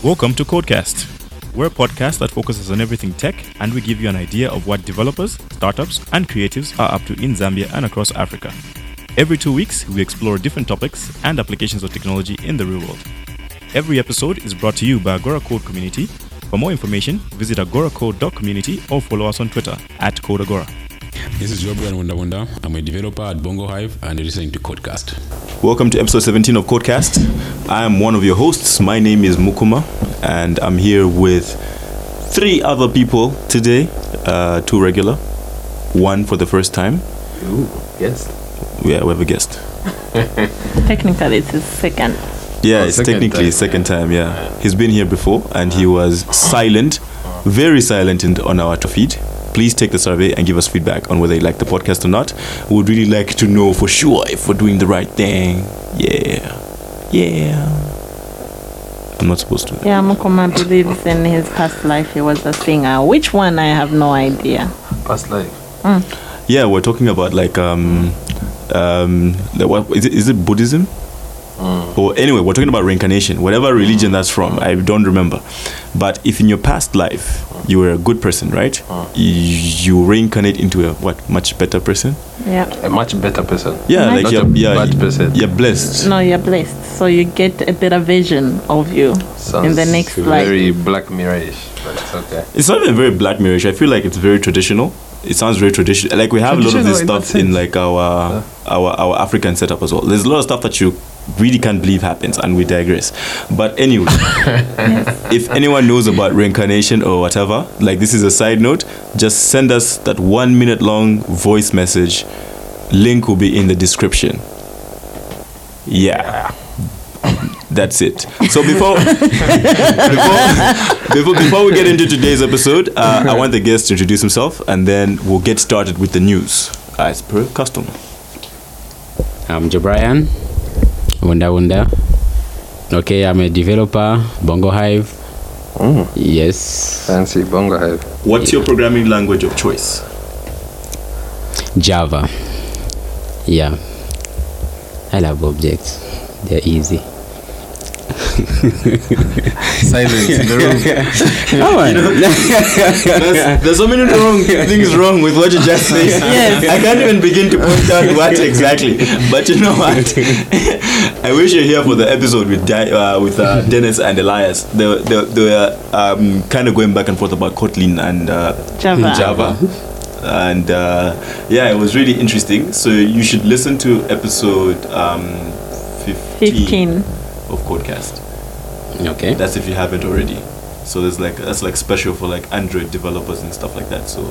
Welcome to Codecast. We're a podcast that focuses on everything tech, and we give you an idea of what developers, startups, and creatives are up to in Zambia and across Africa. Every two weeks, we explore different topics and applications of technology in the real world. Every episode is brought to you by Agora Code Community. For more information, visit agoracode.community or follow us on Twitter at CodeAgora. This is Job Wunda Wunda. I'm a developer at Bongo Hive and you're listening to Codecast. Welcome to episode 17 of Codecast. I am one of your hosts. My name is Mukuma, and I'm here with three other people today. Uh, two regular, one for the first time. Ooh, yes. Yeah, we have a guest. Technically, it's his second. Yeah, Oh, it's second technically time, second time. Yeah, he's been here before, and he was silent, very silent in, on our feed. Please take the survey and give us feedback on whether you like the podcast or not. We would really like to know for sure if we're doing the right thing. Yeah, yeah. I'm not supposed to. Yeah, Mukoma believes in his past life he was a singer. Which one? I have no idea. Past life. Yeah, we're talking about like um, um, the, what is it? Is it Buddhism? Or anyway, we're talking about reincarnation, whatever religion that's from. I don't remember. But if in your past life you were a good person, right? You, you reincarnate into a what much better person. Yeah. A much better person. Yeah, Nice. like you're, a yeah, bad person. you're blessed. No, you're blessed. So you get a better vision of you in the Sounds next life. Very Black Mirror-ish, but it's okay. It's not even very black mirrorish. I feel like it's very traditional. It sounds very traditional. Like we have a lot of this stuff in like our our our African setup as well. There's a lot of stuff that you really can't believe happens, and we digress. But anyway, if anyone knows about reincarnation or whatever, like this is a side note, just send us that one minute long voice message. Link will be in the description. Yeah. That's it. So before before, before before we get into today's episode, uh, I want the guest to introduce himself, and then we'll get started with the news as per custom. I'm Jobrian Wunda Wunda. Okay, I'm a developer, Bongo Hive. Mm, Yes, fancy Bongo Hive. What's your programming language of choice? Java. Yeah, I love objects. They're easy. Silence in the room. Come on. There's, there's so many wrong things wrong with what you just said. Yes. I can't even begin to point out what exactly. But you know what? I wish you're here for the episode with Di- uh, with uh, Dennis and Elias. They they, they were um, kind of going back and forth about Kotlin and uh, Java. Java. And uh, yeah, it was really interesting. So you should listen to episode um, 15, 15. Of Codecast. Okay. That's if you haven't already. So there's like that's like special for like Android developers and stuff like that. So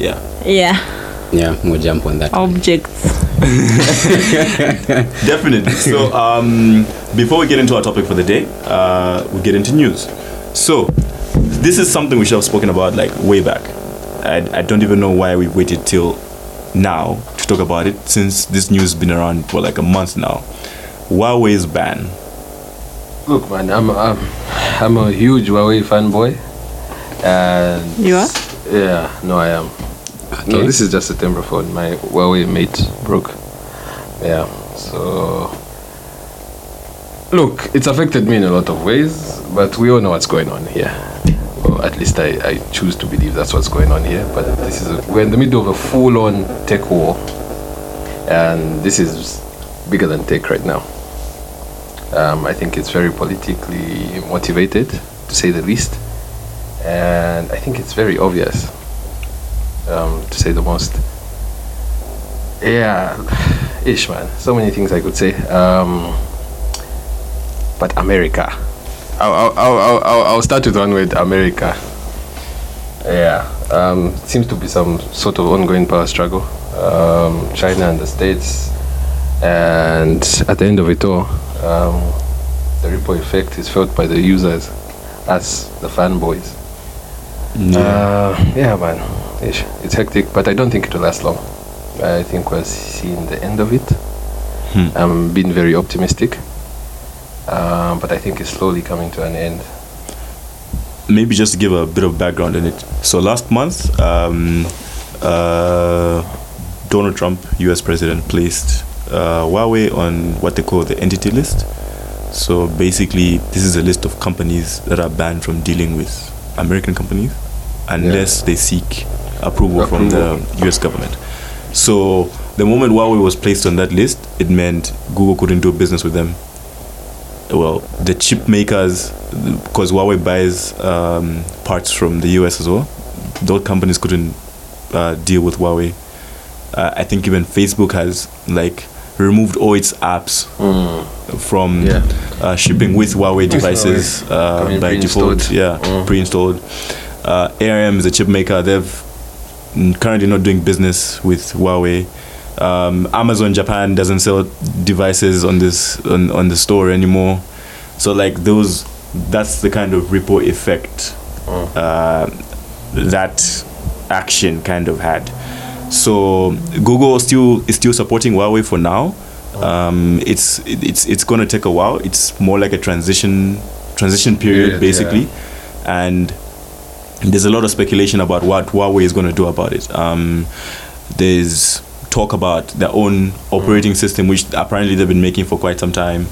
yeah, Yeah. Yeah, we'll jump on that. Objects. definitely. So um, before we get into our topic for the day, uh, we get into news. So this is something we should have spoken about like way back. I, I don't even know why we waited till now to talk about it since this news has been around for like a month now. Huawei's ban. Look, man, I'm, I'm, I'm a huge Huawei fanboy. And You are? Yeah, no, I am. No, this is just a temper phone. My Huawei mate broke. Yeah, so. Look, it's affected me in a lot of ways, but we all know what's going on here. Or at least I, I choose to believe that's what's going on here. But this is a, we're in the middle of a full-on tech war, and this is bigger than tech right now. Um, I think it's very politically motivated, to say the least, and I think it's very obvious, um, to say the most. Yeah, ish man. So many things I could say. Um, but America. I'll, I'll, I'll, I'll- start with one word America. Yeah. Um, seems to be some sort of ongoing power struggle. Um, China and the States. And at the end of it all, um, the ripple effect is felt by the users, us, the fanboys. Uh, yeah, man. Ish. It's hectic, but I don't think it will last long. I think we're seeing the end of it. Hmm. I'm being very optimistic, um, but I think it's slowly coming to an end. maybe just to give a bit of background in it. So last month, um, uh, Donald Trump, U.S. president, placed uh, Huawei on what they call the entity list. So basically, this is a list of companies that are banned from dealing with American companies unless they seek approval, from the US government. So the moment Huawei was placed on that list, it meant Google couldn't do business with them. Well, the chip makers, because Huawei buys um, parts from the US as well, those companies couldn't uh, deal with Huawei. Uh, I think even Facebook has like removed all its apps from Yeah. uh, shipping with Huawei devices uh, Coming by default. Yeah, Mm. pre-installed. Uh, ARM is a chip maker. They've mm, currently not doing business with Huawei. Um, Amazon Japan doesn't sell devices on this on, on the store anymore. So like those, that's the kind of ripple effect uh, that action kind of had. So Google still is still supporting Huawei for now. Um, it's it's it's going to take a while. It's more like a transition transition period Period, basically, and there's a lot of speculation about what Huawei is going to do about it. Um, there's talk about their own operating system, which apparently they've been making for quite some time.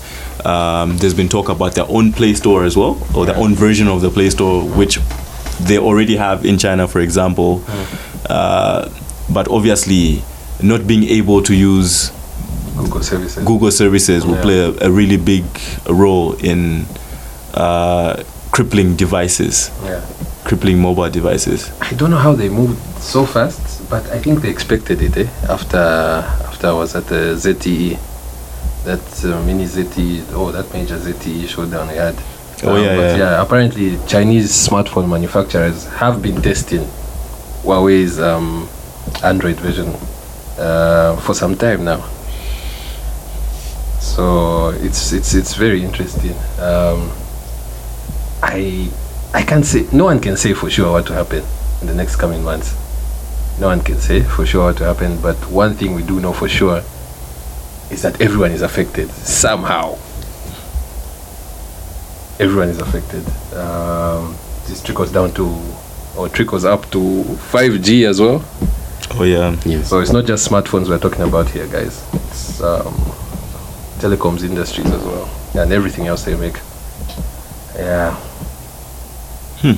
Um, there's been talk about their own Play Store as well, or their own version of the Play Store, which they already have in China, for example. Uh, but obviously, not being able to use Google services. Google services will Yeah. play a, a really big role in uh, crippling devices, Yeah. crippling mobile devices. I don't know how they moved so fast, but I think they expected it. Eh? After after I was at the ZTE, that uh, mini ZTE, oh, that major ZTE showdown we had. Oh, yeah, but yeah. Apparently, Chinese smartphone manufacturers have been testing Huawei's um, Android version uh, for some time now. So it's it's it's very interesting. Um, I I can't say no one can say for sure what to happen in the next coming months. No one can say for sure what to happen, but one thing we do know for sure is that everyone is affected somehow. Everyone is affected. Um, this trickles down to or trickles up to 5G as well. Oh yeah, Yes. So it's not just smartphones we're talking about here, guys. It's um, telecoms industries as well, and everything else they make. Yeah. Hmm.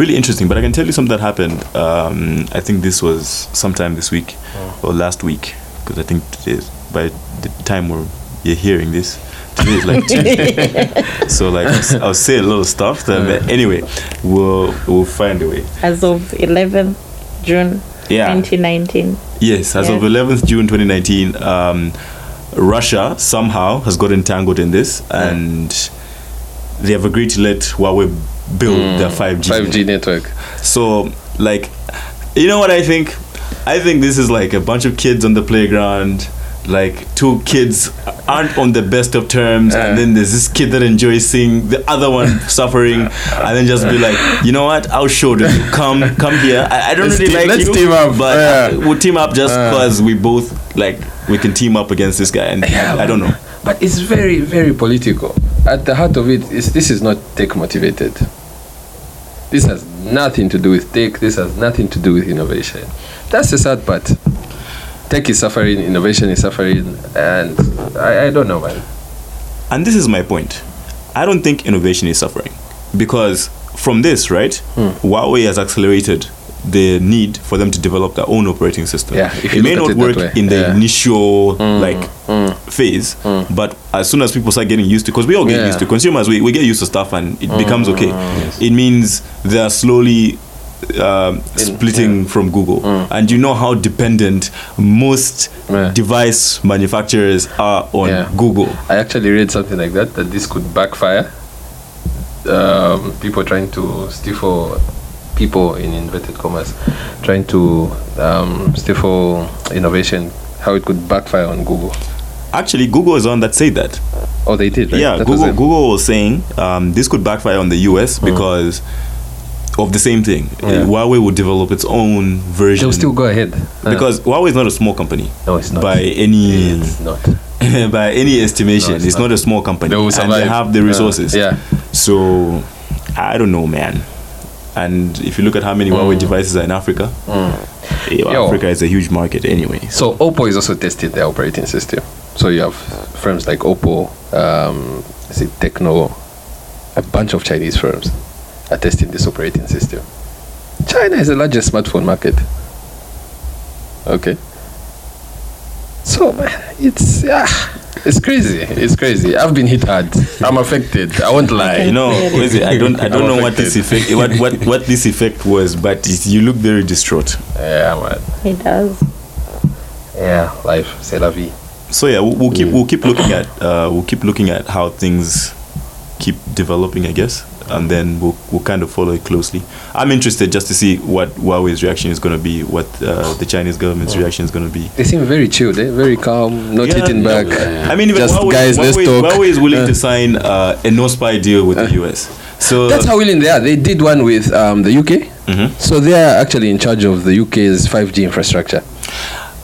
really interesting. But I can tell you something that happened. Um, I think this was sometime this week or last week, because I think today by the time we're you're hearing this, today is like Tuesday. so like I'll, say a little stuff. That, but anyway, we'll we'll find a way. As of 11th June Yeah. 2019. Yes, as of 11th June 2019, um, Russia somehow has got entangled in this, and they have agreed to let Huawei build their 5G. 5G network. So, like, you know what I think? I think this is like a bunch of kids on the playground. Like two kids aren't on the best of terms, and then there's this kid that enjoys seeing the other one suffering, and then just be like, you know what? I'll show them. Come, come here. I, I don't Let's really team- like let's you, team up. but we'll team up just because we both like we can team up against this guy. And yeah, I don't know. But it's very, very political. At the heart of it, is this is not tech motivated. This has nothing to do with tech. This has nothing to do with innovation. That's the sad part. Tech is suffering, innovation is suffering, and I, I don't know, man. And this is my point. I don't think innovation is suffering because from this, right, Hmm. Huawei has accelerated the need for them to develop their own operating system. Yeah, it may not it work in the yeah. Hmm. initial like phase, but as soon as people start getting used to, because we all get Yeah. Hmm. used to consumers, we, we get used to stuff and it becomes okay. It means they are slowly um, splitting from Google, and you know how dependent most. Yeah. device manufacturers are on Yeah. Google. I actually read something like that that this could backfire. Um, people trying to stifle people in inverted commas, trying to um, stifle innovation. How it could backfire on Google. Actually, Google is the one that said that. Oh, they did, right? Yeah, That Google them. Google was saying um, this could backfire on the US because of the same thing. Mm. Yeah. Huawei would develop its own version. They'll still go ahead Uh, because Huawei is not a small company no, it's not. by any It's not. by any estimation. No, it's it's not. not. a small company, They will and they have the Uh, resources. yeah. So I don't know, man. And if you look at how many Huawei devices are in Africa, Mm. Yo. Africa is a huge market anyway. So Oppo is also testing their operating system. So you have firms like Oppo, um, is it Tecno, a bunch of Chinese firms are testing this operating system. China is the largest smartphone market. Okay. So man, it's yeah, it's crazy. It's crazy. I've been hit hard. I'm affected. I won't lie. You know, what is it? I don't, I don't I'm know what this effect, what, what, what this effect was, but it, you look very distraught. Yeah, man. He does. Yeah, life, c'est la vie. So yeah, we'll, we'll keep, we'll keep looking at, uh, we'll keep looking at how things keep developing, I guess, and then we'll, we'll kind of follow it closely. I'm interested just to see what Huawei's reaction is going to be, what uh, the Chinese government's reaction is going to be. They seem very chilled, eh? very calm, not Yeah, hitting yeah, back. I mean, even Just Huawei, guys, let's Huawei, talk. Huawei is willing Uh. to sign uh, a no spy deal with the US. So That's how willing they are. They did one with um, the UK. Mhm. So they are actually in charge of the UK's 5G infrastructure.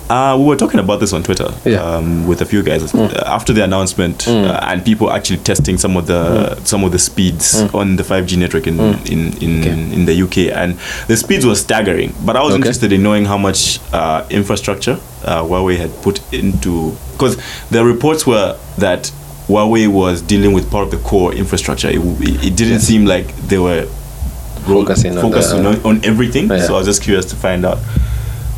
Uh, we were talking about this on Twitter Yeah. um, with a few guys uh, after the announcement, uh, and people actually testing some of the some of the speeds on the 5G network in in in, Okay. in the UK, and the speeds were staggering. But I was Okay. interested in knowing how much uh, infrastructure uh, Huawei had put into because the reports were that Huawei was dealing with part of the core infrastructure. It, it, didn't seem like they were ro- Focusing on focused the- on, on everything. Yeah. So I was just curious to find out.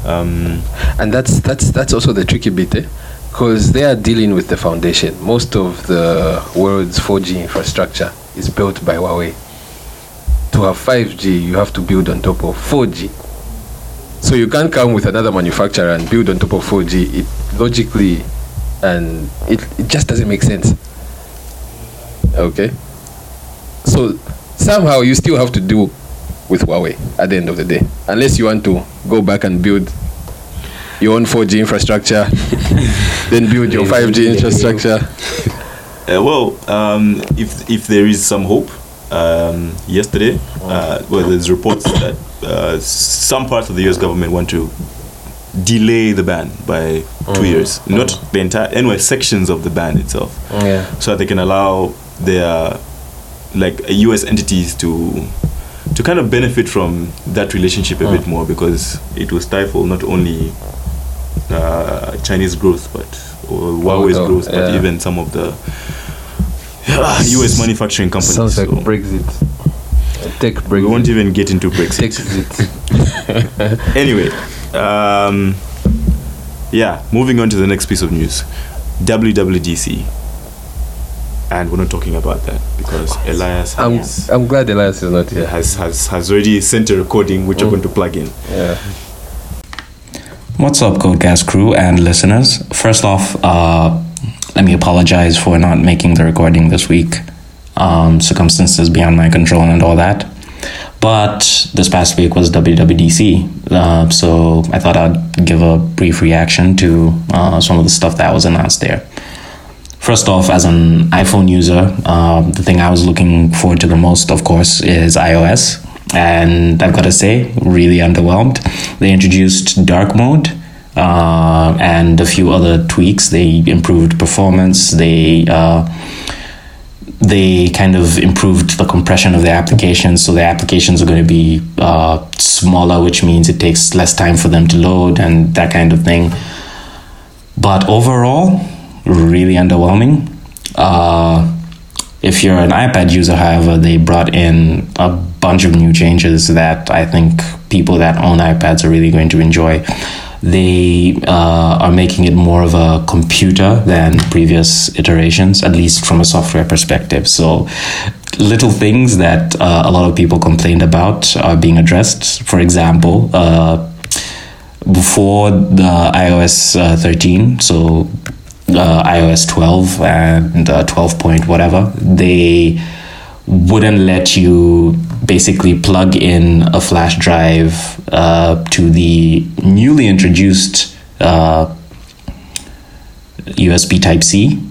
Um, And that's that's that's also the tricky bit, eh? Because they are dealing with the foundation. Most of the world's 4G infrastructure is built by Huawei. To have 5G, you have to build on top of 4G. So you can't come with another manufacturer and build on top of 4G. It logically and it, it just doesn't make sense. Okay? So somehow you still have to do with Huawei at the end of the day. Unless you want to go back and build your own 4G infrastructure, then build your 5G infrastructure. Uh, well, um, if if there is some hope, um, yesterday, uh, well, there's reports that uh, some parts of the U.S. government want to delay the ban by two years, not the entire, anyway, sections of the ban itself, Yeah. so that they can allow their like U.S. entities to to kind of benefit from that relationship a bit more because it will stifle not only uh, Chinese growth but or Huawei's oh, growth, but even some of the U.S. manufacturing companies. Sounds like So Brexit. Tech Brexit. we won't even get into Brexit. Brexit. anyway, um, yeah, moving on to the next piece of news WWDC. And we're not talking about that because Elias I'm, has, I'm glad Elias is not here. has, has, has already sent a recording which we're going to plug in. Yeah. What's up, Codecast crew and listeners? First off, uh, let me apologize for not making the recording this week. Um, circumstances beyond my control and all that. But this past week was WWDC, uh, so I thought I'd give a brief reaction to uh, some of the stuff that was announced there. First off, as an iPhone user, um, the thing I was looking forward to the most, of course, is iOS. And I've got to say, really underwhelmed. They introduced dark mode uh, and a few other tweaks. They improved performance. They uh, they kind of improved the compression of the applications so the applications are going to be uh, smaller which means it takes less time for them to load and that kind of thing but overall really underwhelming uh, if you're an ipad user however they brought in a bunch of new changes that i think people that own ipads are really going to enjoy they uh, are making it more of a computer than previous iterations, at least from a software perspective. So, little things that uh, a lot of people complained about are being addressed. For example, uh, before the iOS uh, 13, so uh, iOS 12 and uh, 12 point whatever, they wouldn't let you basically plug in a flash drive uh, to the newly introduced uh, USB Type C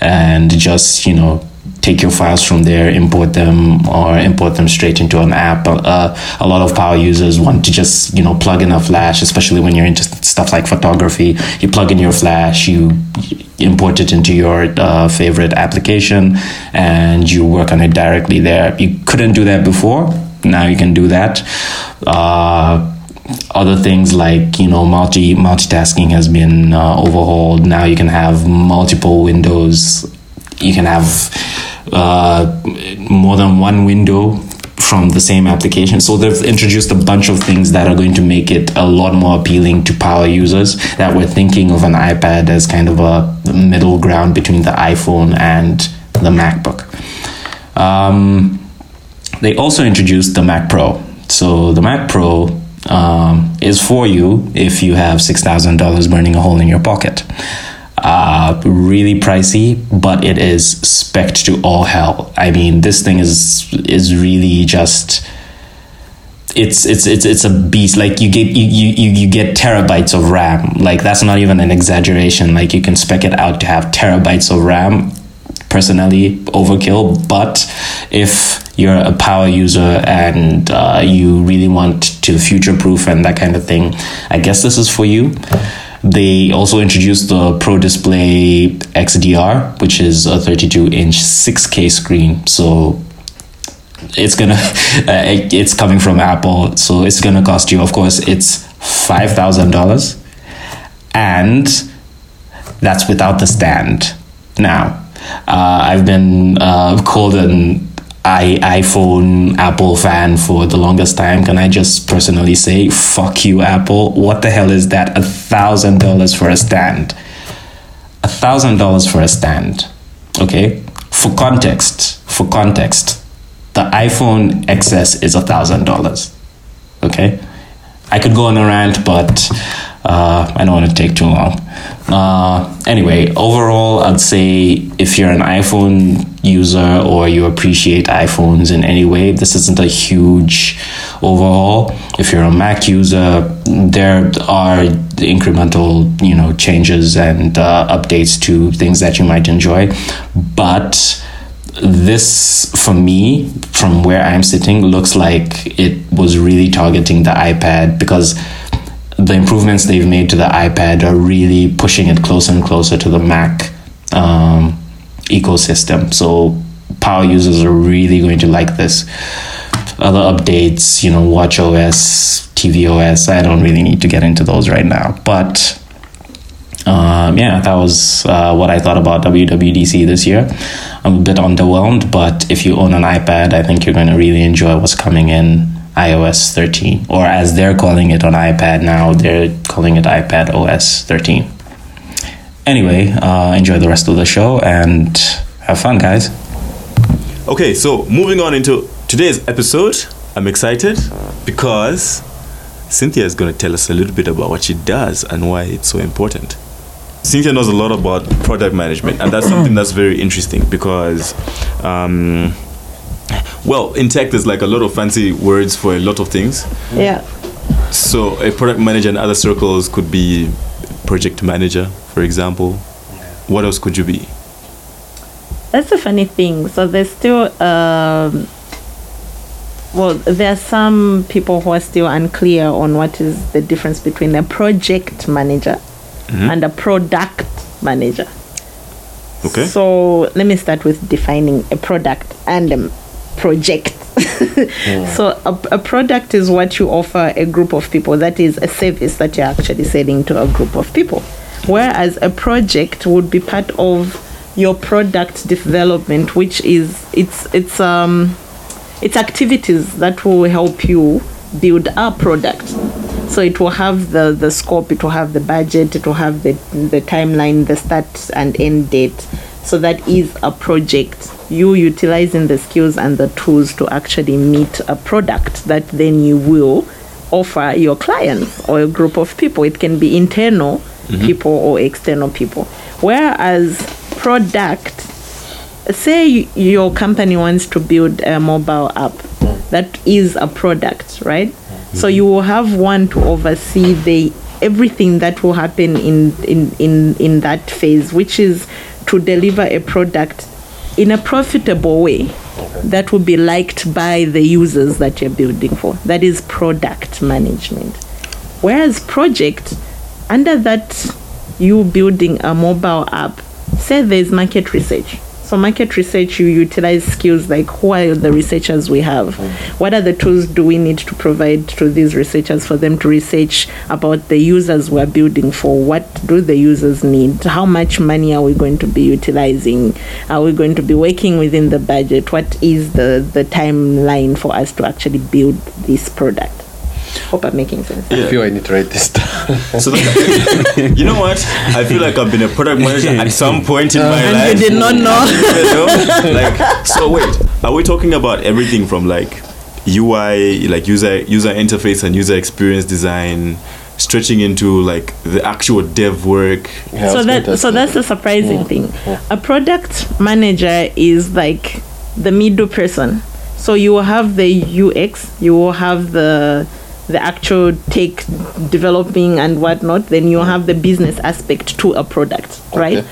and just, you know, take your files from there, import them, or import them straight into an app. Uh, a lot of power users want to just, you know, plug in a flash, especially when you're into stuff like photography. You plug in your flash, you import it into your uh, favorite application, and you work on it directly there. You couldn't do that before. Now you can do that. Uh, other things like you know multi multitasking has been uh, overhauled. Now you can have multiple windows you can have uh, more than one window from the same application. So they've introduced a bunch of things that are going to make it a lot more appealing to power users that were thinking of an iPad as kind of a middle ground between the iPhone and the MacBook. Um, they also introduced the Mac Pro. So the Mac Pro um, is for you if you have $6,000 burning a hole in your pocket. Uh, really pricey, but it is spec'd to all hell. I mean, this thing is is really just it's it's it's it's a beast. Like you get you you you get terabytes of RAM. Like that's not even an exaggeration. Like you can spec it out to have terabytes of RAM. Personally, overkill. But if you're a power user and uh, you really want to future proof and that kind of thing, I guess this is for you. They also introduced the Pro Display XDR, which is a 32 inch 6K screen. So it's gonna, uh, it's coming from Apple. So it's gonna cost you, of course, it's $5,000. And that's without the stand. Now, uh, I've been uh, called an I, iPhone Apple fan for the longest time. Can I just personally say, fuck you, Apple? What the hell is that? A thousand dollars for a stand. A thousand dollars for a stand. Okay? For context, for context, the iPhone XS is a thousand dollars. Okay? I could go on a rant, but uh, I don't want to take too long. Uh, anyway, overall, I'd say if you're an iPhone user or you appreciate iPhones in any way, this isn't a huge overhaul. If you're a Mac user, there are incremental, you know, changes and uh, updates to things that you might enjoy, but this for me from where i'm sitting looks like it was really targeting the ipad because the improvements they've made to the iPad are really pushing it closer and closer to the Mac um, ecosystem. So power users are really going to like this. Other updates, you know, Watch OS, TV OS, I don't really need to get into those right now, but um, yeah, that was uh, what I thought about WWDC this year. I'm a bit underwhelmed, but if you own an iPad, I think you're going to really enjoy what's coming in iOS 13, or as they're calling it on iPad now, they're calling it iPad OS 13. Anyway, uh, enjoy the rest of the show and have fun, guys. Okay, so moving on into today's episode, I'm excited because Cynthia is going to tell us a little bit about what she does and why it's so important. Cynthia knows a lot about product management, and that's something that's very interesting because, um, well, in tech, there's like a lot of fancy words for a lot of things. Yeah. So, a product manager in other circles could be project manager, for example. What else could you be? That's a funny thing. So there's still, um, well, there are some people who are still unclear on what is the difference between a project manager and a product manager. Okay. So let me start with defining a product and a project. So a, a product is what you offer a group of people. That is a service that you're actually selling to a group of people. Whereas a project would be part of your product development, which is it's it's um it's activities that will help you build a product. So it will have the, the scope, it will have the budget, it will have the, the timeline, the start and end date. So that is a project. You utilizing the skills and the tools to actually meet a product that then you will offer your clients or a group of people. It can be internal Mm-hmm. people or external people. Whereas product say your company wants to build a mobile app mm. that is a product right? Mm-hmm. So you will have one to oversee the everything that will happen in in in in that phase which is to deliver a product in a profitable way that will be liked by the users that you're building for. That is product management. Whereas project under that you building a mobile app say there's market research So market research, you utilize skills like who are the researchers we have? Mm. What are the tools do we need to provide to these researchers for them to research about the users we're building for? What do the users need? How much money are we going to be utilizing? Are we going to be working within the budget? What is the, the timeline for us to actually build this product? Hope I'm making sense. I feel I need to write this down. So that, you know what? I feel like I've been a product manager at some point in my And life. you did not know. You know? Like, so wait, are we talking about everything from like UI, like user user interface and user experience design, stretching into like the actual dev work? Yeah, so was going to that ask so that's the surprising thing a product manager is like the middle person so you will have the ux you will have the the actual take developing and whatnot then you have the business aspect to a product right?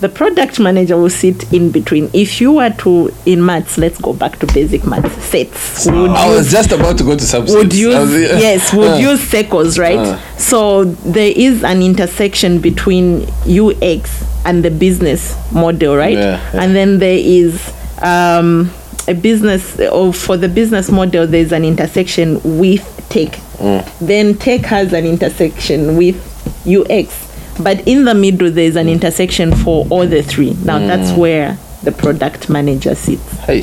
The product manager will sit in between. If you were to in maths let's go back to basic maths sets. Would I use was just about to go to subsets. would use was- yes would Uh, use circles right? Uh. so there is an intersection between ux and the business model right? Yeah, yeah. and then there is um, a business or for the business model there's an intersection with tech Mm. then tech has an intersection with ux but in the middle there's an intersection for all the three now that's Mm. where the product manager sits Hey,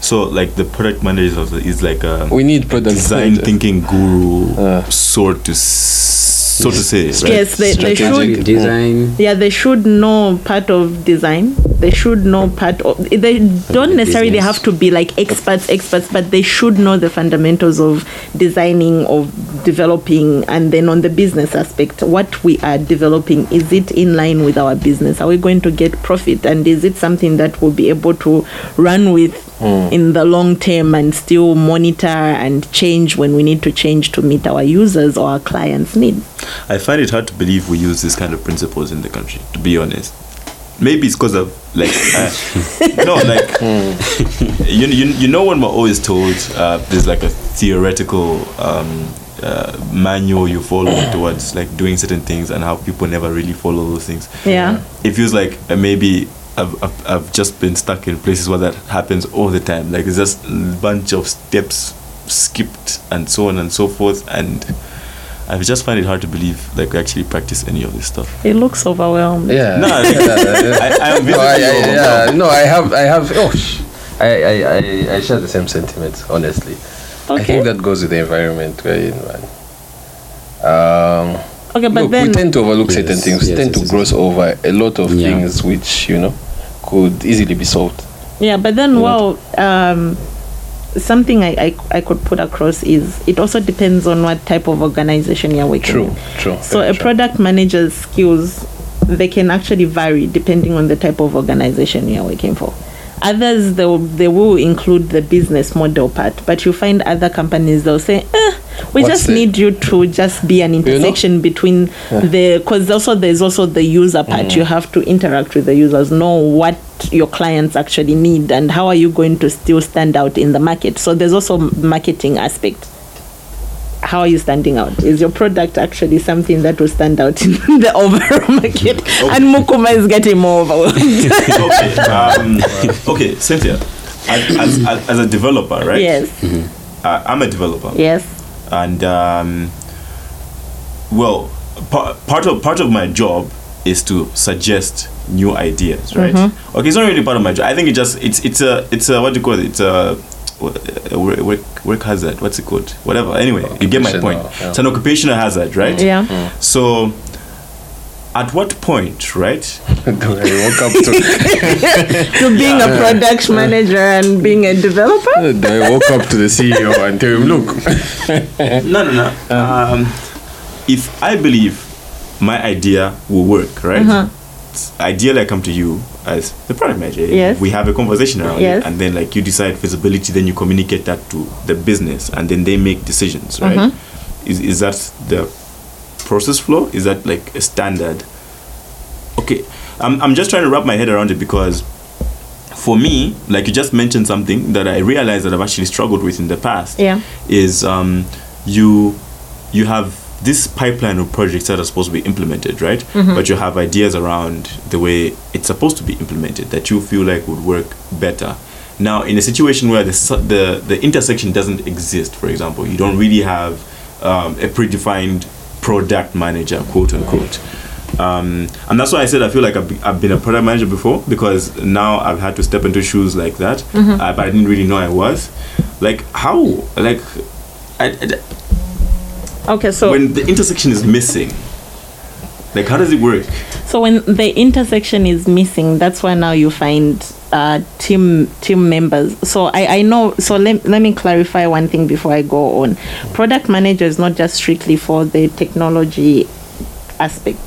So like the product manager is- is like a we need product design manager. thinking guru, Uh. sort to s- so to say. Right? yes they, they should design. Yeah, they should know part of design. They should know part of. They don't the necessarily business. have to be like experts, experts, but they should know the fundamentals of designing, of developing, and then on the business aspect, what we are developing is it in line with our business? Are we going to get profit, and is it something that we'll be able to run with in the long term and still monitor and change when we need to change to meet our users or our clients' needs? I find it hard to believe we use these kind of principles in the country. To be honest, maybe it's because of like uh, no, like you, you you know when we're always told uh, there's like a theoretical um, uh, manual you follow towards like doing certain things and how people never really follow those things. Yeah. It feels like uh, maybe. I've, I've, I've just been stuck in places where that happens all the time. Like it's just a bunch of steps skipped and so on and so forth. And I just find it hard to believe like we actually practice any of this stuff. It looks overwhelmed. Yeah. No, yeah, yeah. I, I am no, I, I, yeah, no, I have, I have. Oh, sh- I, I, I, I share the same sentiments. Honestly, Okay. I think that goes with the environment we're in, man. Um, Okay, but look, then we tend to overlook certain Yes, things. We yes, tend to yes, gloss over a lot of Yeah. things which you know could easily be solved. Yeah, but then, You well, um, something I, I, I could put across is it also depends on what type of organization you're working True, true. So a true. product manager's skills, they can actually vary depending on the type of organization you're working for. Others, they will, they will include the business model part, but you find other companies, they'll say, eh, we What's just the- need you to just be an know? intersection between the, because also there's also the user part. Mm. You have to interact with the users, know what your clients actually need, and how are you going to still stand out in the market. So there's also marketing aspect how are you standing out? Is your product actually something that will stand out in the overall market? And Mukuma is getting more overwhelmed. okay, um, okay, Cynthia, as, as, as, a developer, right? yes, Uh, I'm a developer. yes, and um, well pa- part of part of my job is to suggest new ideas right Mm-hmm. okay it's not really part of my job i think it just it's it's a it's a what do you call it it's a work, work, work hazard what's it called? Whatever. Anyway you get my point. yeah. it's an occupational hazard right? Yeah. so at what point right? I woke up to To being a product manager and being a developer? I woke up to the CEO and tell him, look, no no no. Um, if i believe my idea will work right? Uh-huh. ideally I come to you as the product manager. Yes. We have a conversation around Yes. it, and then like you decide feasibility, then you communicate that to the business, and then they make decisions, right? Mm-hmm. Is is that the process flow? Is that like a standard? Okay, I'm I'm just trying to wrap my head around it because for me, like you just mentioned something that I realized that I've actually struggled with in the past. Yeah. Is um you you have this pipeline of projects that are supposed to be implemented, right? Mm-hmm. But you have ideas around the way it's supposed to be implemented that you feel like would work better. Now, in a situation where the the, the intersection doesn't exist, for example, you don't really have um, a predefined product manager, quote unquote. Um, and that's why I said I feel like I've, I've been a product manager before because now I've had to step into shoes like that, Mm-hmm. uh, but I didn't really know I was. Like how? Like, I, I- Okay, so when the intersection is missing, like how does it work? So when the intersection is missing, that's why now you find uh, team team members. So I, I know. So let, let me clarify one thing before I go on. Product manager is not just strictly for the technology aspect.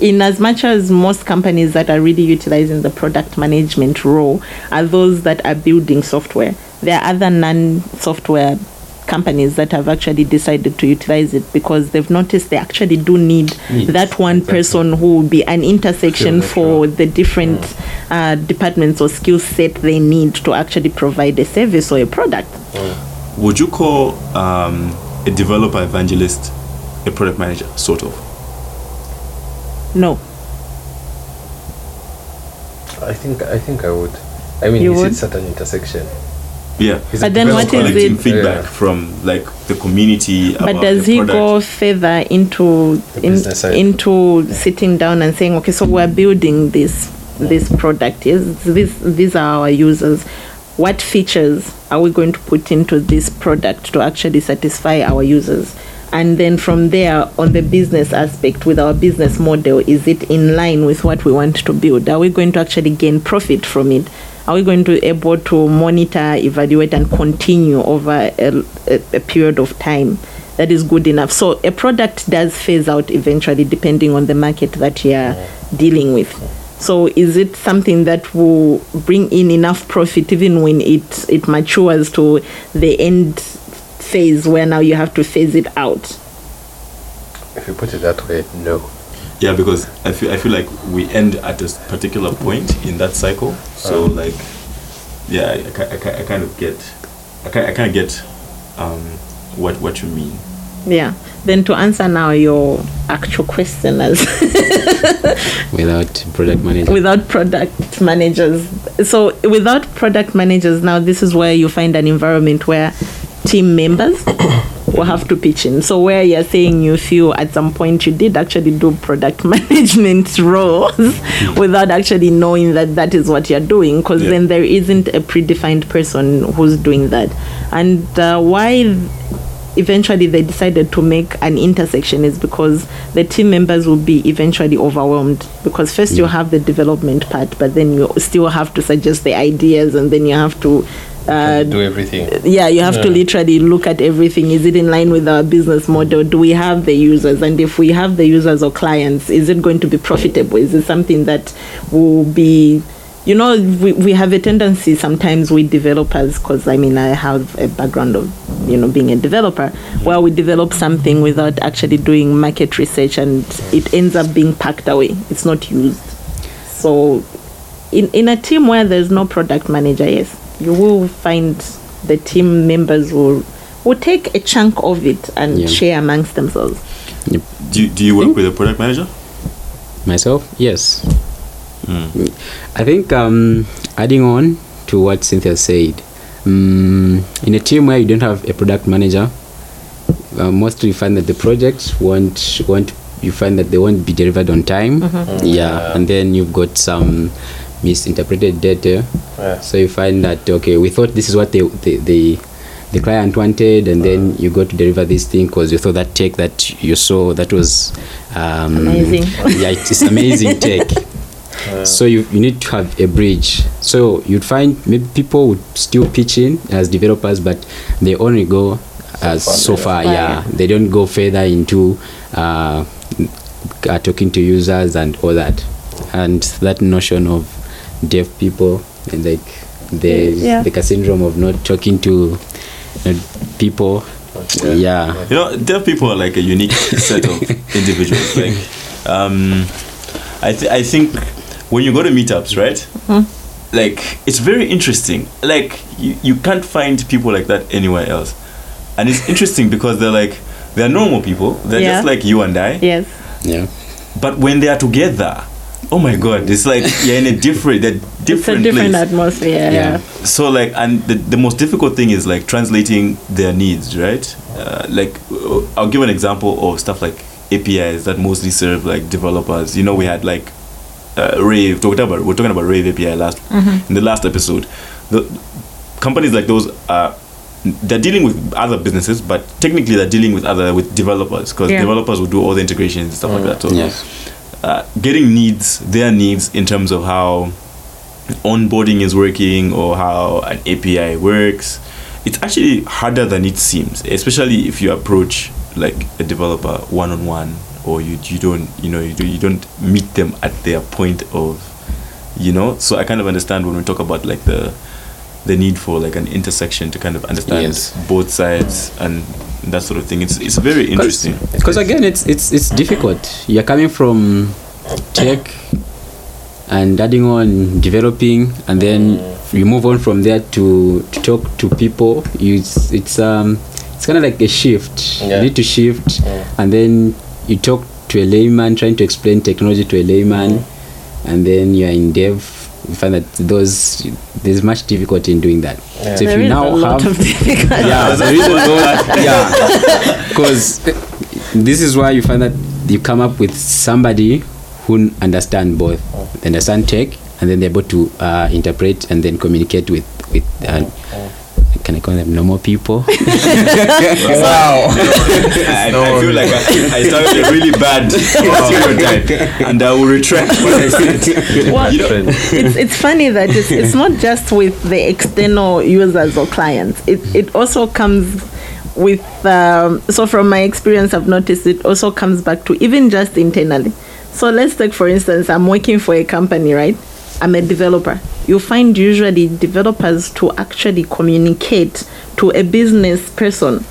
In as much as most companies that are really utilizing the product management role are those that are building software, there are other non-software companies that have actually decided to utilize it because they've noticed they actually do need Need, that one exactly. person who will be an intersection Sure, for sure. the different uh, departments or skill set they need to actually provide a service or a product. Would you call um, a developer evangelist a product manager, sort of? No. I think I think I would. I mean, You he would? sits at an intersection. Yeah. He's a But then what developer. is it- feedback Yeah. from like the community. But about does he product. go further into in, business side. into sitting down and saying, okay, so we're building this this product. Yes, these these are our users. What features are we going to put into this product to actually satisfy our users? And then from there, on the business aspect, with our business model, is it in line with what we want to build? Are we going to actually gain profit from it? Are we going to able to monitor, evaluate, and continue over a, a, a period of time that is good enough? So a product does phase out eventually, depending on the market that you're dealing with. So is it something that will bring in enough profit even when it it matures to the end phase where now you have to phase it out? If you put it that way, no. Yeah, because I feel I feel like we end at a s- particular point in that cycle. So Um. like, yeah, I, ki- I, I kind of get, I kind, I kind of get, um, what what you mean. Yeah. Then to answer now your actual question as without product managers without product managers. So without product managers, now this is where you find an environment where team members will have to pitch in. So where you're saying you feel at some point you did actually do product management roles without actually knowing that that is what you're doing, because Yeah. then there isn't a predefined person who's doing that. And uh, why eventually they decided to make an intersection is because the team members will be eventually overwhelmed because first you have the development part but then you still have to suggest the ideas and then you have to uh, do everything. yeah you have to literally look at everything. Is it in line with our business model? Do we have the users? And if we have the users or clients is it going to be profitable? Is it something that will be you know we, we have a tendency sometimes with developers because i mean i have a background of you know being a developer where we develop something without actually doing market research and it ends up being packed away. It's not used. So in, in a team where there's no product manager, yes, you will find the team members will will take a chunk of it and Yeah. share amongst themselves. Do you, do you work with a product manager? Myself, yes. Mm. I think um, adding on to what Cynthia said, um, in a team where you don't have a product manager, uh, mostly you find that the projects won't won't you find that they won't be delivered on time. Yeah, and then you've got some misinterpreted data. Yeah. So you find that okay, we thought this is what they the the, the client wanted, and then you go to deliver this thing because you thought that take that you saw that was um, Amazing. Yeah, it's amazing tech. So you, you need to have a bridge. So you'd find maybe people would still pitch in as developers, but they only go as far, so far. Far, Yeah, yeah. they don't go further into uh, uh, talking to users and all that. And that notion of dev people and like the Yeah. like a syndrome of not talking to uh, people. Yeah. You know, dev people are like a unique set of individuals. Like, um, I th- I think when you go to meetups, right? Like, it's very interesting. Like, you, you can't find people like that anywhere else, and it's interesting because they're like they're normal people. They're Yeah. just like you and I. Yes. Yeah. But when they are together, oh my god, it's like you're in a different, they're It's a different, different place. atmosphere. Yeah. so like and the, the most difficult thing is like translating their needs right uh, like uh, i'll give an example of stuff like apis that mostly serve like developers you know we had like uh, rave talked about we're talking about rave api last in the last episode the companies like those are they're dealing with other businesses but technically they're dealing with other with developers because Yeah. developers will do all the integrations and stuff like that so Yes. Uh, getting needs their needs in terms of how onboarding is working or how an API works. It's actually harder than it seems, especially if you approach like a developer one on one, or you you don't you know you do you don't meet them at their point of, you know. So I kind of understand when we talk about like the the need for like an intersection to kind of understand Yes. both sides and that sort of thing. It's it's very interesting. Because again, it's it's it's difficult. You're coming from tech and adding on developing, and then you move on from there to to talk to people. You it's, it's um it's kind of like a shift. Yeah. You need to shift, and then you talk to a layman trying to explain technology to a layman, and then you're in dev. You find that those there's much difficulty in doing that. So if There you now a lot have of difficulty. yeah, there is a lot. Yeah, because this is why you find that you come up with somebody who understand both, they understand tech, and then they're able to uh, interpret and then communicate with with. Uh, can I call them normal people? wow. I, I feel like I, I started a really bad stereotype, and I will retract what I said. Well, You know, it's it's funny that it's, it's not just with the external users or clients. It it also comes with um, so from my experience, I've noticed it also comes back to even just internally. So let's take for instance, I'm working for a company, right? I'm a developer. You find usually developers to actually communicate to a business person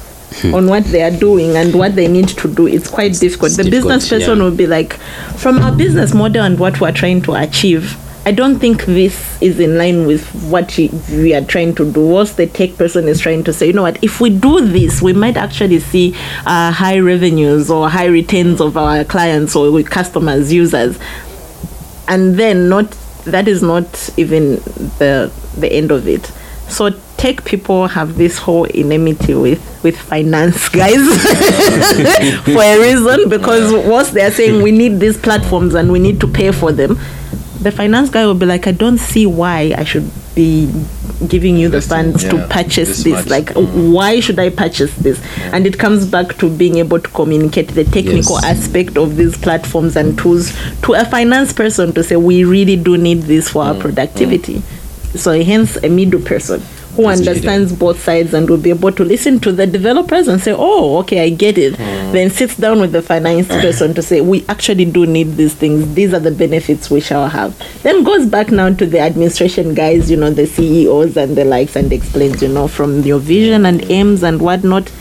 on what they are doing and what they need to do. It's quite difficult. It's the business person yeah. will be like, from our business model and what we're trying to achieve, I don't think this is in line with what we- are trying to do. What the tech person is trying to say, you know what, if we do this, we might actually see uh, high revenues or high returns of our clients or with customers, users. And then not that is not even the the end of it. So tech people have this whole enmity with with finance guys for a reason because once they are saying we need these platforms and we need to pay for them, the finance guy will be like, I don't see why I should be giving you the funds yeah, to purchase this this. Like, Mm. why should I purchase this? And it comes back to being able to communicate the technical Yes. aspect of these platforms and tools to a finance person to say we really do need this for Mm. our productivity. So hence a middle person who That's understands both sides and will be able to listen to the developers and say, "Oh, okay, I get it." Mm. Then sits down with the finance person to say, "We actually do need these things. These are the benefits we shall have." Then goes back now to the administration guys, you know, the CEOs and the likes, and explains, you know, from your vision and aims and whatnot.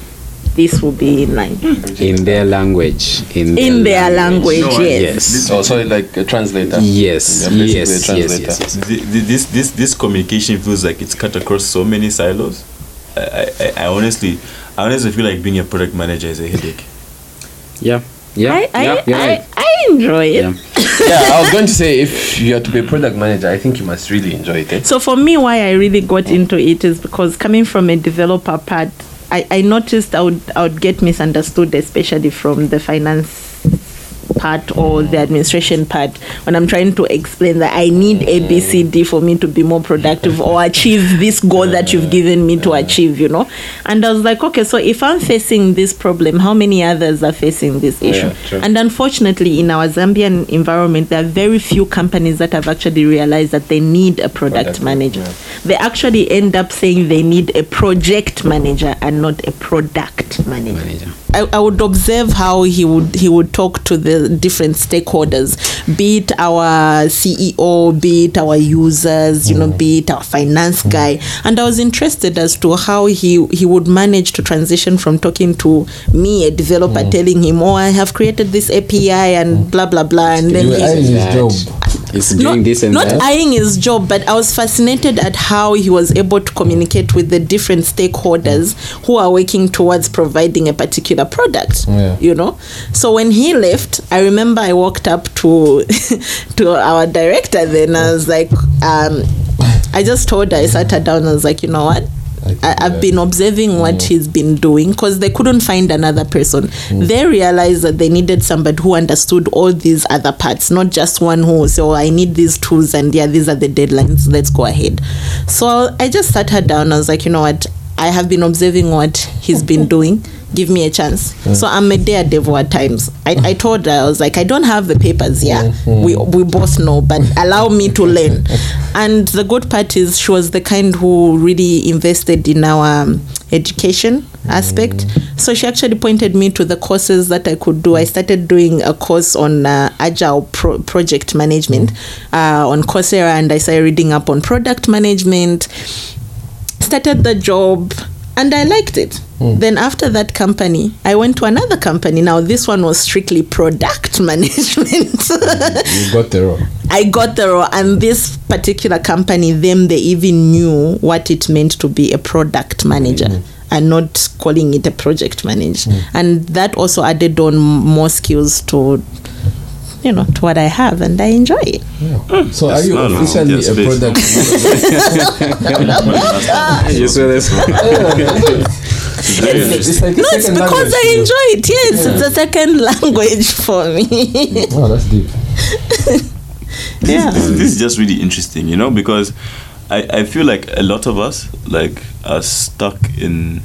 This will be in line in their language. In, in their language. No, yes. Yes. Oh, so like a translator. Yes. Basically Yes. a Yes. translator. Yes. Yes. Th- th- this this this communication feels like it's cut across so many silos. I, I, I honestly, I honestly feel like being a product manager is a headache. Yeah. Yeah. I, I, yeah. I, right. I enjoy it. Yeah. yeah, I was going to say if you are to be a product manager, I think you must really enjoy it. Eh? So for me, why I really got into it is because coming from a developer part, I, I noticed I would I would get misunderstood, especially from the finance part or the administration part when I'm trying to explain that I need A B C D for me to be more productive or achieve this goal that you've given me to achieve, you know. And I was like, okay, so if I'm facing this problem, how many others are facing this issue? true. And unfortunately, in our Zambian environment, there are very few companies that have actually realized that they need a product Product, manager. yeah. They actually end up saying they need a project manager and not a product manager. Manager. I, I would observe how he would he would talk to the different stakeholders, be it our CEO, be it our users, you know, be it our finance mm. guy. And I was interested as to how he he would manage to transition from talking to me, a developer, mm. telling him, "Oh, I have created this API and mm. blah blah blah," and then You he, his job. It's doing not, this and not that. eyeing his job, but I was fascinated at how he was able to communicate with the different stakeholders who are working towards providing a particular product. Yeah. You know, so when he left, I remember I walked up to to our director. Then I was like, um, I just told her, I sat her down. and I was like, you know what? I can I, do I've been observing what mm. he's been doing because they couldn't find another person. Mm. They realized that they needed somebody who understood all these other parts, not just one who say, "Oh, I need these tools, and yeah, these are the deadlines. Let's go ahead." So I just sat her down. I was like, you know what? I have been observing what he's been doing. Give me a chance. So I'm a daredevil at times. I, I told her I was like, I don't have the papers. Yeah, we we both know, but allow me to learn. And the good part is she was the kind who really invested in our um, education aspect. So she actually pointed me to the courses that I could do. I started doing a course on uh, agile pro- project management uh, on Coursera, and I started reading up on product management started the job and I liked it. Hmm. Then after that company, I went to another company. Now this one was strictly product management. You got the role. I got the role, and this particular company, them, they even knew what it meant to be a product manager. Hmm. And not calling it a project manager, hmm. and that also added on more skills to, you know, to what I have, and I enjoy it. Hmm. So are you not a officially yes, a please. product manager? You saw this? It's like No, it's because language I enjoy it. Yes, it's a second language for me. Oh, that's deep. yeah. this, this is just really interesting, you know, because I, I feel like a lot of us like are stuck in.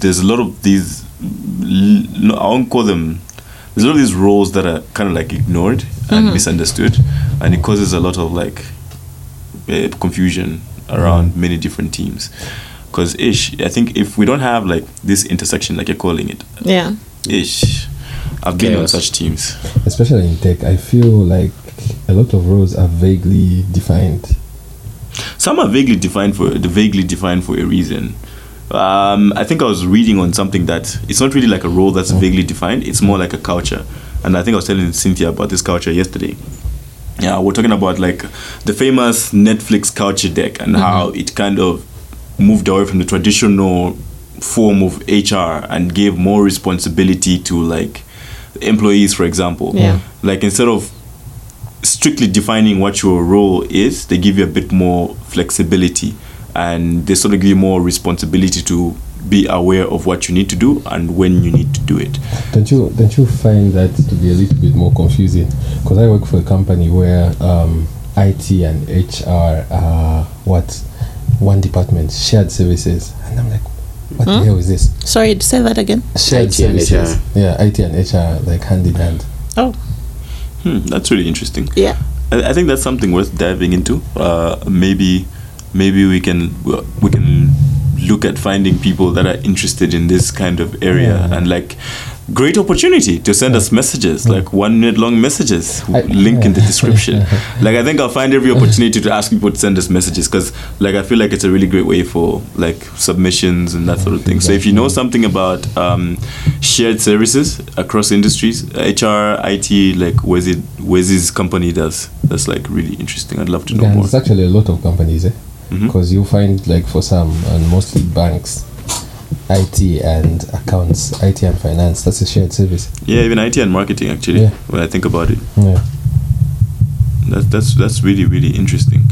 There's a lot of these. I won't call them. There's a lot of these roles that are kind of like ignored and misunderstood, and it causes a lot of like uh, confusion around many different teams. Because ish, I think if we don't have like this intersection, like you're calling it, Yeah. ish, I've been on such teams. Especially in tech, I feel like a lot of roles are vaguely defined. Some are vaguely defined for vaguely defined for a reason. Um, I think I was reading on something that it's not really like a role that's vaguely defined. It's more like a culture, and I think I was telling Cynthia about this culture yesterday. Yeah, we're talking about like the famous Netflix culture deck and how it kind of moved away from the traditional form of HR and gave more responsibility to like employees, for example. Yeah. Like instead of strictly defining what your role is, they give you a bit more flexibility and they sort of give you more responsibility to be aware of what you need to do and when you need to do it. Don't you don't you find that to be a little bit more confusing? Because I work for a company where um, IT and HR are what one department, shared services, and I'm like, what the hell is this? Sorry, say that again. Shared IT and services. HR. Yeah, IT and HR like hand in hand. Oh, Hmm, that's really interesting. yeah. I, I think that's something worth diving into. Uh, maybe, maybe we can we can look at finding people that are interested in this kind of area Yeah. and like great opportunity to send us messages like one minute long messages I- link in the description. Like i think i'll find every opportunity to ask people to send us messages because like i feel like it's a really great way for like submissions and that sort of thing. So if you know something about um, shared services across industries hr it like where's it where's this company does that's like really interesting. I'd love to know Yeah, more. there's actually a lot of companies, eh? Mhm. Because you find like for some and mostly banks, IT and accounts, IT and finance. That's a shared service. yeah even it and marketing actually Yeah. when i think about it Yeah. that's that's that's really really interesting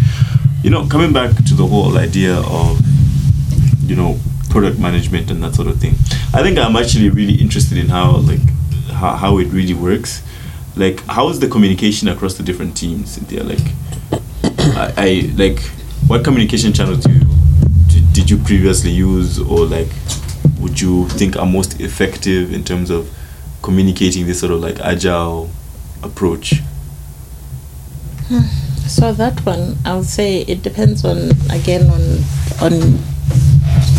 you know coming back to the whole idea of you know product management and that sort of thing i think i'm actually really interested in how like how, how it really works like how is the communication across the different teams Cynthia? like I, I like what communication channels do you did, you previously use or like would you think are most effective in terms of communicating this sort of like agile approach hmm. So that one, I would say it depends on again on on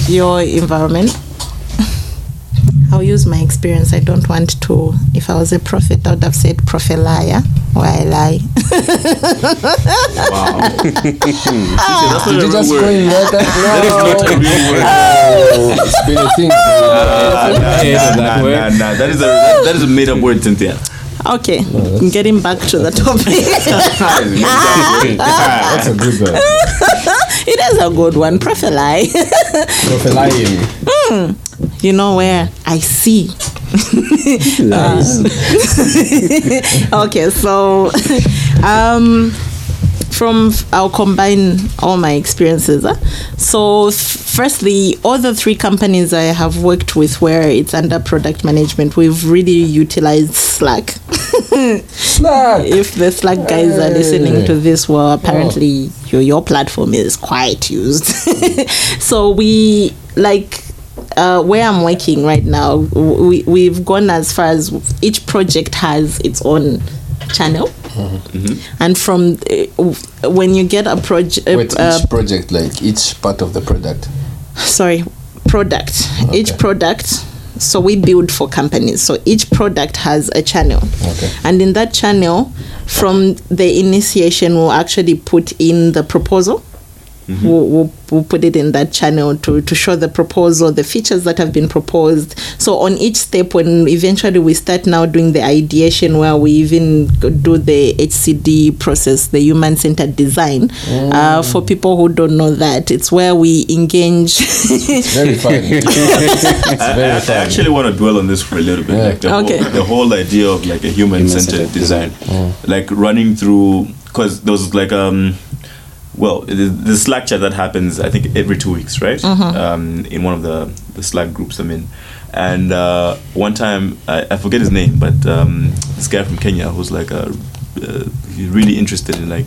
your environment. I'll use my experience. I don't want to. If I was a prophet, I would have said prophet liar or I lie. Wow. that's Did you just go in like that? That is not a real word. No. it's been a thing. Nah, nah, Yeah, nah, nah, nah, nah. That is a that, that is a made up word, Cynthia. Okay, getting back to the topic. That's a good one. it is a good one. Profili. Profiling. you know where I see. Nice. okay, so um, from I'll combine all my experiences. So, f- firstly, all the three companies I have worked with where it's under product management, we've really utilized Slack. Slack. if the Slack guys are listening to this, well, apparently Oh. your your platform is quite used. so we like uh, where I'm working right now. We we've gone as far as each project has its own channel, Mm-hmm. and from uh, when you get a project, Wait, uh, each project, like each part of the product. sorry product each product so we build for companies so each product has a channel Okay. and in that channel from the initiation we'll actually put in the proposal we'll, we'll, we'll put it in that channel to, to show the proposal the features that have been proposed so on each step when eventually we start now doing the ideation where we even do the hcd process the human centered design uh, for people who don't know that it's where we engage Very fun. it's I, very I- I fun. actually want to dwell on this for a little bit. Yeah. Like the, Okay. whole, the whole idea of like a human-centered Human-centered design, design. like running through because there was like um, well, the, the Slack chat that happens I think every two weeks, right? Um, in one of the the Slack groups I'm in, and uh, one time I, I forget his name, but um, this guy from Kenya who's like a uh, he's really interested in like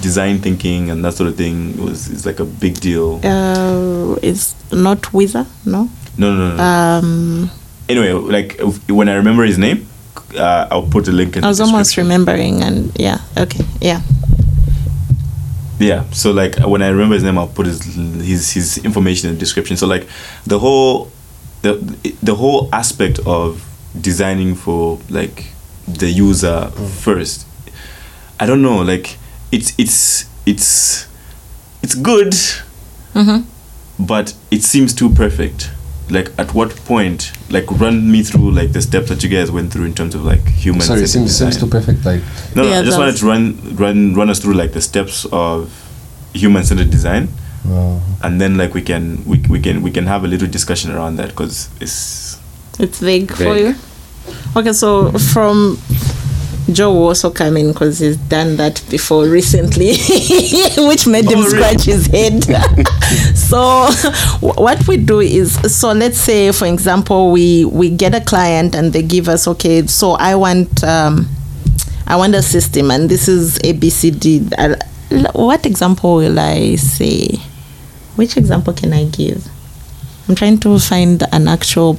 design thinking and that sort of thing was is like a big deal. uh, it's not wither no No, no, no. no. um anyway, like if- when I remember his name, uh, I'll put a link in. i was almost remembering and yeah okay yeah Yeah, so like when I remember his name, I'll put his his his information in the description. So like the whole the the whole aspect of designing for like the user first. I don't know, like it's it's it's it's good, mm-hmm. but it seems too perfect. Like at what point, like run me through like the steps that you guys went through in terms of like human. Sorry, it centered seems, seems too perfect. Like, No, no, Yeah, I just wanted to run run run us through like the steps of human-centered design, uh, and then like we can we, we can we can have a little discussion around that because it's It's vague, for you. Okay, so from Joe will also come in because he's done that before recently, which made him Oh, really? scratch his head. so what we do is, so let's say, for example, we we get a client and they give us, okay, so I want. Um, I want a system, and this is ABCD. What example will I say? Which example can I give? I'm trying to find an actual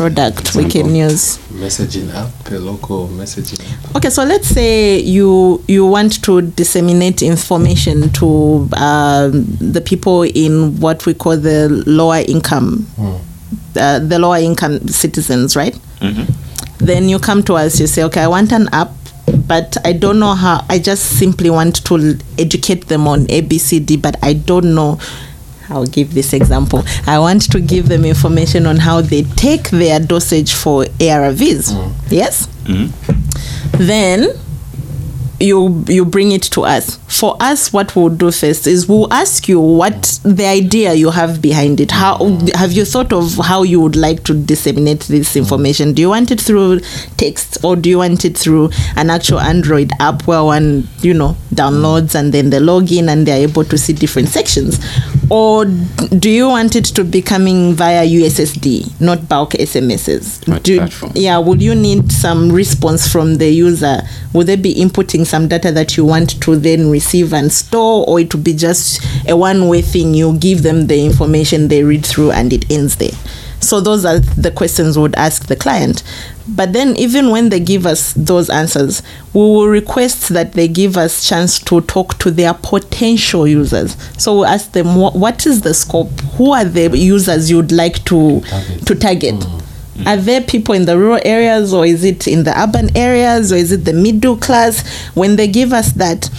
product we can use. messaging app, a local messaging app. Okay, so let's say you you want to disseminate information to um, the people in what we call the lower income, uh, the lower income citizens, right? Then you come to us, you say, okay, I want an app, but I don't know how. I just simply want to educate them on ABCD, but I don't know. I'll give this example. I want to give them information on how they take their dosage for ARVs. Mm. Yes? Mm-hmm. then you you bring it to us. For us what we'll do first is we'll ask you what the idea you have behind it. How mm. have you thought of how you would like to disseminate this information? Do you want it through text or do you want it through an actual android app where one you know downloads and then they log in and they're able to see different sections or do you want it to be coming via ussd not bulk smss What do, platform? yeah would you need some response from the user? Would they be inputting some data that you want to then receive and store or it would be just a one way thing? You give them the information they read through and it ends there so those are the questions we would ask the client. But then even when they give us those answers we will request that they give us chance to talk to their potential users. So we'll ask them what, what is the scope? Who are the users you'd like to Target. to target? Mm. Are there people in the rural areas or is it in the urban areas or is it the middle class? When they give us that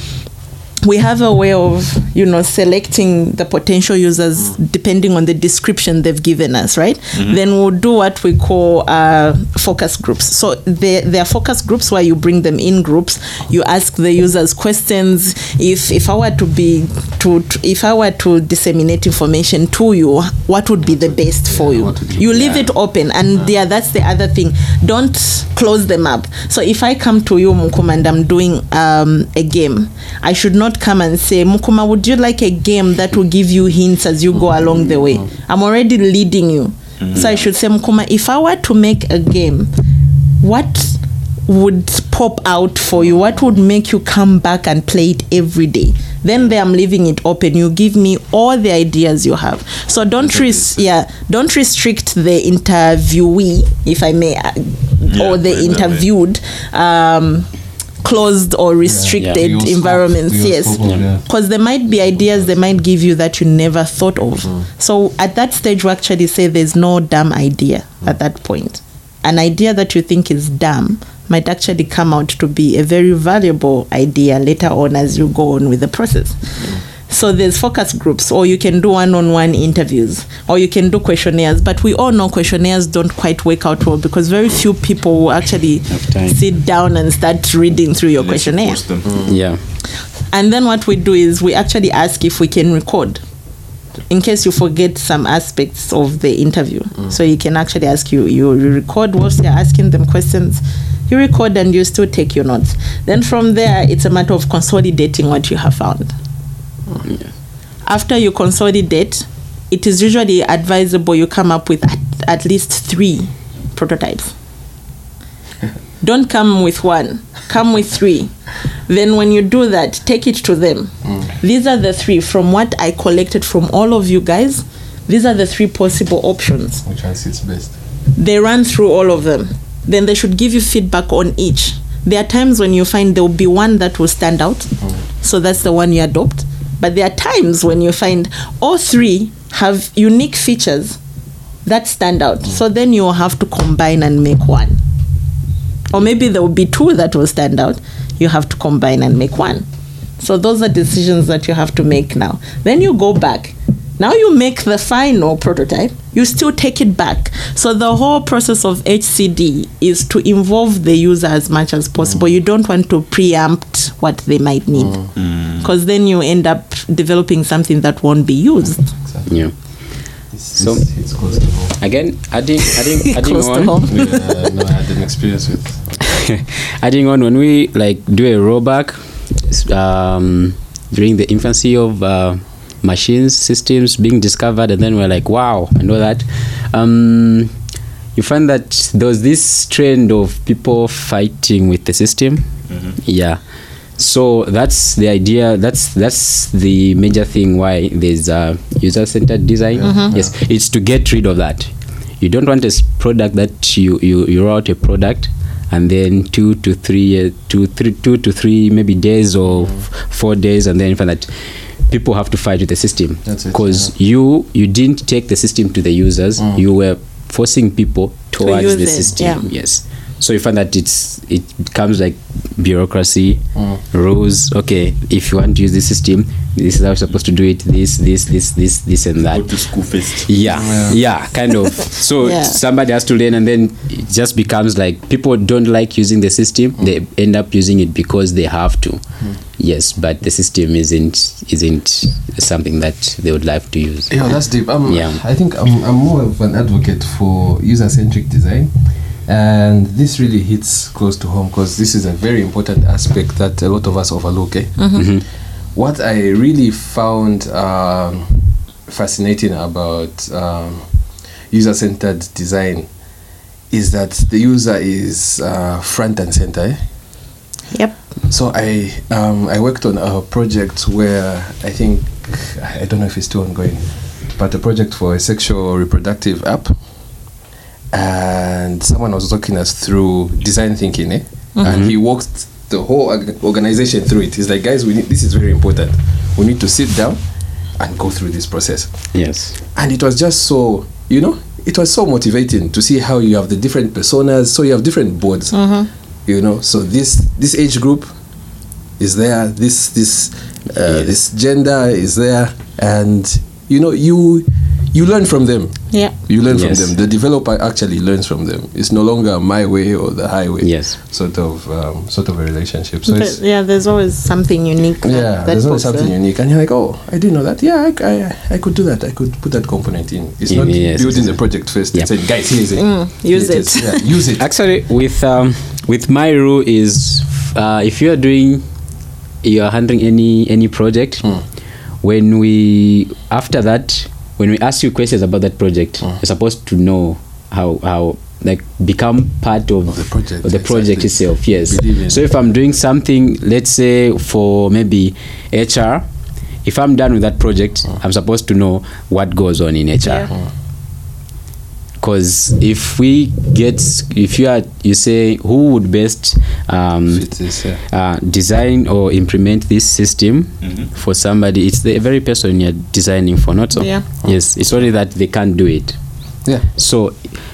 we have a way of you know selecting the potential users depending on the description they've given us right? Then we'll do what we call uh, focus groups. So there, there are focus groups where you bring them in groups. You ask the users questions. If if i were to be to, to if i were to disseminate information to you what would be the best for you? what you- you leave it open. And yeah. that's the other thing. Don't close them up. So if i come to you mukuma and i'm doing um, a game i should not come and say mukuma would you like a game that will give you hints as you go along the way? I'm already leading you. So i should say mukuma if i were to make a game what would pop out for you? What would make you come back and play it every day? Then there i'm leaving it open. You give me all the ideas you have. So don't res- yeah don't restrict the interviewee if i may uh, or the put it that way. interviewed. Um closed or restricted scope, environments yes. of, yeah. because there might be ideas they might give you that you never thought of. So at that stage we actually say there's no dumb idea at that point. An idea that you think is dumb might actually come out to be a very valuable idea later on as you go on with the process so there's focus groups or you can do one-on-one interviews or you can do questionnaires but we all know questionnaires don't quite work out well because very few people will actually sit down and start reading through your Unless you questionnaire force them. Mm-hmm. Yeah. and then what we do is we actually ask if we can record in case you forget some aspects of the interview. Mm. So you can actually ask you, you you record whilst you're asking them questions. You record and you still take your notes. Then from there, it's a matter of consolidating what you have found. After you consolidate, it is usually advisable you come up with at, at least three prototypes. Don't come with one, come with three. Then, when you do that, take it to them. Mm. These are the three from what I collected from all of you guys. These are the three possible options. Which one sits best? They run through all of them. Then they should give you feedback on each. There are times when you find there will be one that will stand out, mm. so that's the one you adopt. But there are times when you find all three have unique features that stand out. Mm. So then you will have to combine and make one. Or maybe there will be two that will stand out. You have to combine and make one. So those are decisions that you have to make now. Then you go back. Now you make the final prototype. You still take it back. So the whole process of HCD is to involve the user as much as possible. Mm. You don't want to preempt what they might need. Because then you end up developing something that won't be used. Exactly. Yeah. This, So- this hits close to home. Again, adding adding adding Close to on. home. Yeah, no, I had an experience with. adding on when we like do a rollback um, during the infancy of uh, machines systems being discovered and then we're like wow i know that um, you find that there was this trend of people fighting with the system yeah so that's the idea that's that's the major thing why there's a user-centered design. Yes it's to get rid of that. You don't want a product that you you, you roll out a product and then two to three uh, two three two to three maybe days or f- four days and then you find that people have to fight with the system. Because you you didn't take the system to the users. You were forcing people towards use the system. yeah. yes so you find that it's it becomes like bureaucracy hmm. rules. Okay if you want to use this system this is how you're supposed to do it. This this this this this and that. Go to school first. yeah yeah. kind of. So Yeah. somebody has to learn and then it just becomes like people don't like using the system. Hmm. They end up using it because they have to. Hmm. Yes but the system isn't isn't something that they would like to use. Yeah, that's deep. Um, Yeah. I think I'm, I'm more of an advocate for user centric design. And this really hits close to home because this is a very important aspect that a lot of us overlook. Eh? What I really found um, fascinating about um, user centered design is that the user is uh, front and center. Eh? Yep. So I um, I worked on a project where I think I don't know if it's still ongoing, but a project for a sexual reproductive app, and someone was talking us through design thinking, eh? and he walked the whole organization through it. He's like, guys, we need this is very important. We need to sit down and go through this process. Yes. And it was just so you know it was so motivating to see how you have the different personas. So you have different boards you know. So this this age group is there. This this Uh, This gender is there, and you know you you learn from them. Yeah. You learn Yes. from them. The developer actually learns from them. It's no longer my way or the highway. Yes. Sort of um, sort of a relationship. So But, it's yeah, there's always something unique. yeah, that there's always something there. unique, and you're like, oh, I didn't know that. Yeah, I, I, I could do that. I could put that component in. It's not Yes, building the project first. Yeah. It's saying, guys, here's it. Mm, use Here it. Yeah, use it. Actually, with um, with my rule is uh, if you are doing you are handling any any project, Hmm. when we after that when we ask you questions about that project, mm. you're supposed to know how how like become part of, Of the project, of the project exactly. itself. Yes. So if I'm doing something, let's say for maybe HR. If I'm done with that project, mm. I'm supposed to know what goes on in HR Yeah. Because if we get if you are you say who would best um, yeah. uh, design or implement this system Mhm. for somebody it's the very person you're designing for not so Yeah. yes it's only that they can't do it Yeah. so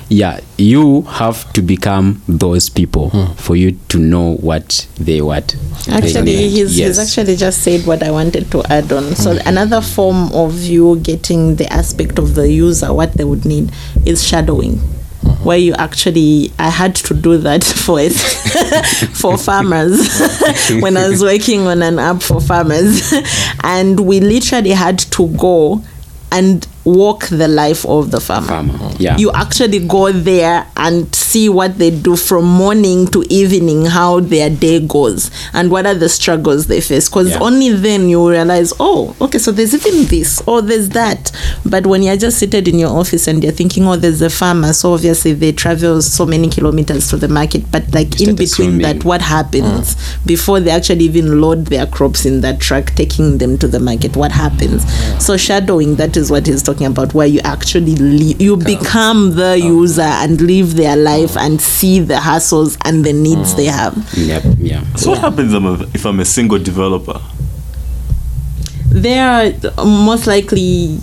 yeah you have to become those people hmm. for you to know what they what they Actually, need. he's, he's actually just said what I wanted to add on. So, hmm. another form of you getting the aspect of the user, what they would need, is shadowing. Hmm. Where you actually, I had to do that for it for farmers when I was working on an app for farmers, and we literally had to go and walk the life of the farmer. farmer yeah You actually go there and see what they do from morning to evening, how their day goes, and what are the struggles they face. Because Yeah. only then you realize, oh, okay, so there's even this, or there's that. But when you're just seated in your office and you're thinking, oh, there's a farmer, so obviously they travel so many kilometers to the market, but like in between that, what happens before they actually even load their crops in that truck, taking them to the market? What happens? So shadowing, that is what he's talking about, where you actually you become the user and live their life and see the hassles and the needs they have. yep yeah So what happens if I'm a- if I'm a single developer? There, most likely,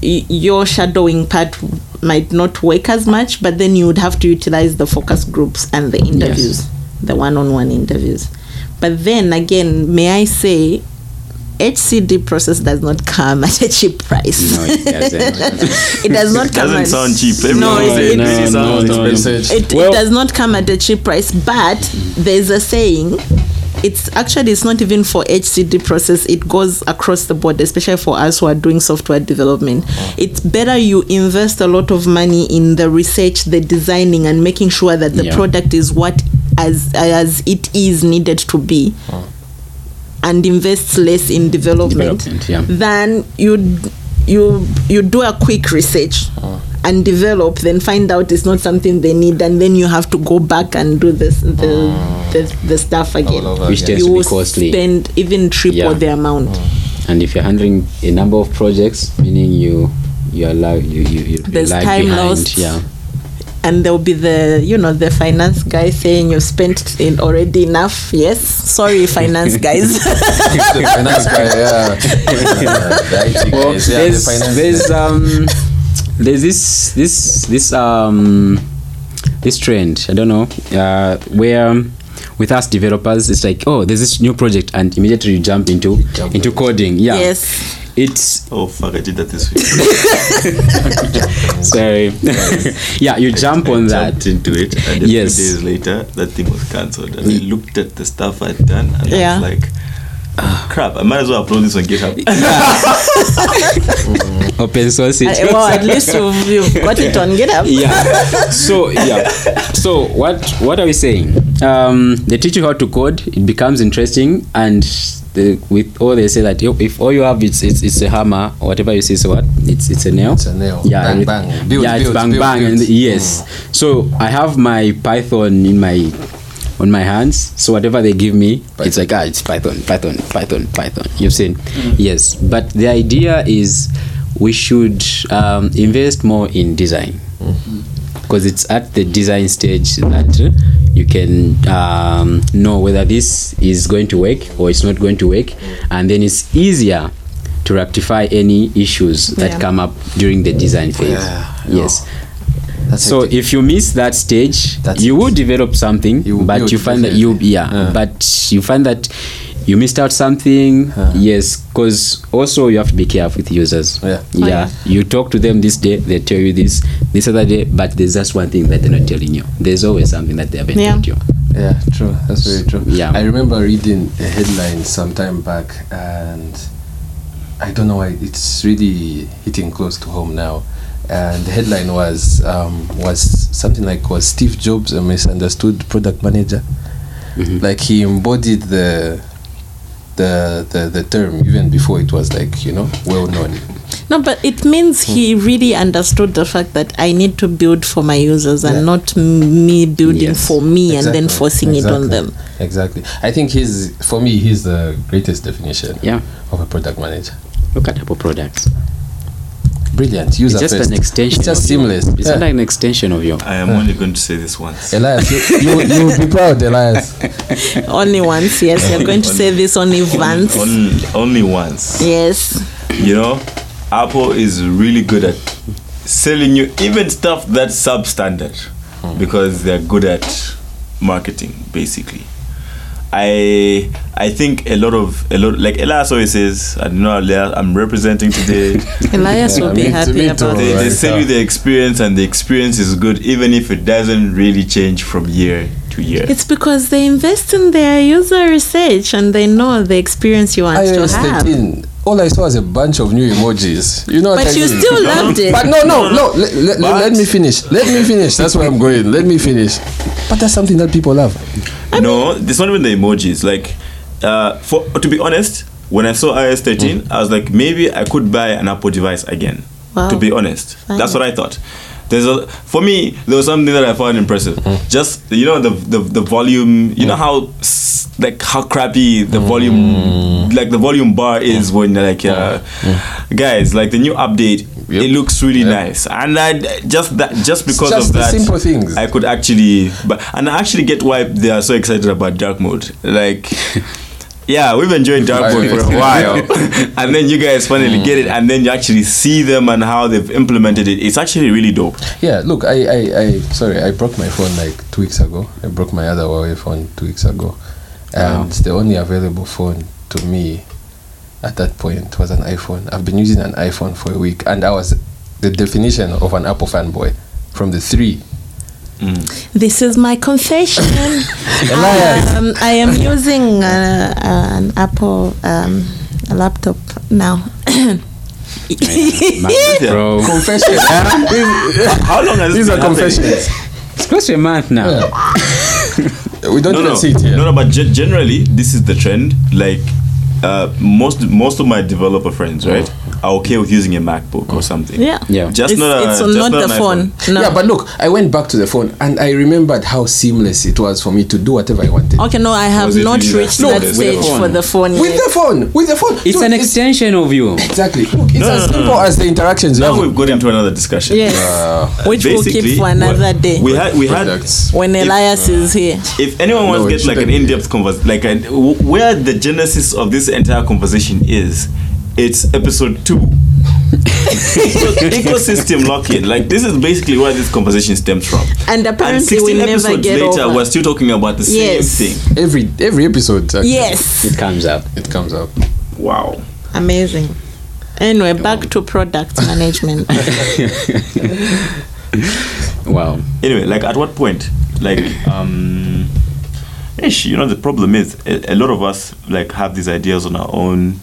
your shadowing part might not work as much, but then you would have to utilize the focus groups and the interviews, the one-on-one interviews. But then again, may I say, HCD process does not come at a cheap price. no it doesn't. It does not come Doesn't at, sound cheap. No, Everyone it- it really no, sounds no, no. it, Well- it does not come at a cheap price but mm-hmm. there's a saying it's actually it's not even for hcd process. It goes across the board especially for us who are doing software development. Mm-hmm. It's better you invest a lot of money in the research the designing and making sure that the Yeah. product is what as as it is needed to be mm. And invests less in development, Development, yeah. than you you you do a quick research ah. and develop then find out it's not something they need and then you have to go back and do this the ah. the, the stuff again All over Which again. tends to you be costly. spend even triple Yeah. the amount ah. and if you're handling a number of projects meaning you you are lag you you, you There's time behind lost. yeah and there will be the you know the finance guy saying you spent in already enough. Yes. Sorry finance guys. The finance guy, yeah. the well guys, yeah, there's finance there's um there's this this this um this trend i don't know uh where um, with us developers it's like oh there's this new project and immediately you jump into jump into into coding. Yeah. Yes it's Oh fuck! I did that this week. sorry yeah you jump on that Jumped into it, and a Yes. few days later, that thing was cancelled. And I looked at the stuff I'd done, and Yeah. I was like, "Ah, "Crap! I might as well upload this on GitHub." open source it Uh, well at least you've, you've got it on github yeah so yeah so what what are we saying um they teach you how to code it becomes interesting and the, with all they say that if all you have is it's, it's a hammer or whatever you say so what? It's it's a nail? It's a nail. yeah Bang, bang. Build, yeah it's build, bang build, bang and yes. So i have my python in my on my hands. So whatever they give me it's like ah it's python python python python. You've seen yes. But the idea is we should um, invest more in design. Because it's at the design stage that you can um, know whether this is going to work or it's not going to work and then it's easier to rectify any issues that Yeah. come up during the design phase Yeah, yes That's so if you miss that stage That's you it. will develop something You but you, you find that you yeah, Yeah. but you find that you missed out something yes because also you have to be careful with users Yeah. Yeah you talk to them this day they tell you this this other day but there's just one thing that they're not telling you there's always something that they haven't Yeah. told you Yeah, true. That's very true. Yeah. I remember reading a headline some time back, and I don't know why it's really hitting close to home now. And the headline was um, was something like was Steve Jobs a misunderstood product manager? Like he embodied the the the the term even before it was like you know well known. No, but it means he really understood the fact that I need to build for my users and Yeah. not me building Yes, for me and then exactly, forcing it on them. Exactly. I think he's for me he's the greatest definition yeah of a product manager. look at apple products Brilliant. User it's just first. an extension It's just of you. seamless. it's Yeah. not an extension of you I am only going to say this once. Elias, you, you, you will be proud, Elias. Only once, yes. You're going to say this only once. Only, only once. Yes. You know, Apple is really good at selling you even stuff that's substandard because they're good at marketing, basically. I I think a lot of a lot like Elias always says, I don't know Elias, I'm representing today. Elias will be happy about they, it. they Right, sell you the experience and the experience is good even if it doesn't really change from year to year. It's because they invest in their user research and they know the experience you want to iOS have. 13. All I saw was a bunch of new emojis. You know what But I you mean? still loved it. But no, no, no. Let, let, let me finish. Let me finish. That's where I'm going. Let me finish. But that's something that people love. no, it's not even the emojis. Like, uh, for to be honest, when I saw iOS 13, I was like, maybe I could buy an Apple device again. Wow. To be honest, Fine. that's what I thought. There's a for me there was something that I found impressive. Hmm. Just you know the the, the volume. You know hmm. how like how crappy the volume hmm. like the volume bar is when you're like uh, guys like the new update. Yep. It looks really Yep. nice, and I just that just because just of the that simple things. I could actually, but and I actually get why they are so excited about dark mode. Like, yeah, we've enjoyed dark mode for a while, and then you guys finally get it, and then you actually see them and how they've implemented it. It's actually really dope. Yeah, look, I, I, I, sorry, I broke my phone like two weeks ago. I broke my other Huawei phone two weeks ago, and the only available phone to me at that point was an iPhone. I've been using an iPhone for a week, and I was the definition of an Apple fanboy from the three. This is my confession. Um, I am using uh, an Apple um, a laptop now. Bro Confession. How long has These this are been happening? confessions. it's close to a month now We don't No, even no, see it here. no, no. But ge- generally, this is the trend. Like, uh, most most of my developer friends, right, are okay with using a MacBook or something. Yeah. Yeah. Just it's, not a, it's just not, not the an phone. No. Yeah, but look, I went back to the phone and I remembered how seamless it was for me to do whatever I wanted. Okay, no, I have not reached that- that with stage the for the phone With yet. the phone, with the phone. it's Dude, an extension of you Exactly. Look, it's No, as no, no, simple no. as the interactions you Now we've got into another discussion. Yes, which we'll keep for another day We had we had when Elias is here. if anyone wants to get like an in-depth conversation, like where the genesis of this entire conversation is, it's episode two. Ecosystem lock-in. Like this is basically where this conversation stems from. And apparently we 16 never episodes get later, over. we're still talking about the Yes. same thing. every every episode. actually, Yes, it comes up it comes up. Wow. amazing. Anyway, back to product management. wow Anyway, like at what point, like um, ish, you know, the problem is a, a lot of us like have these ideas on our own.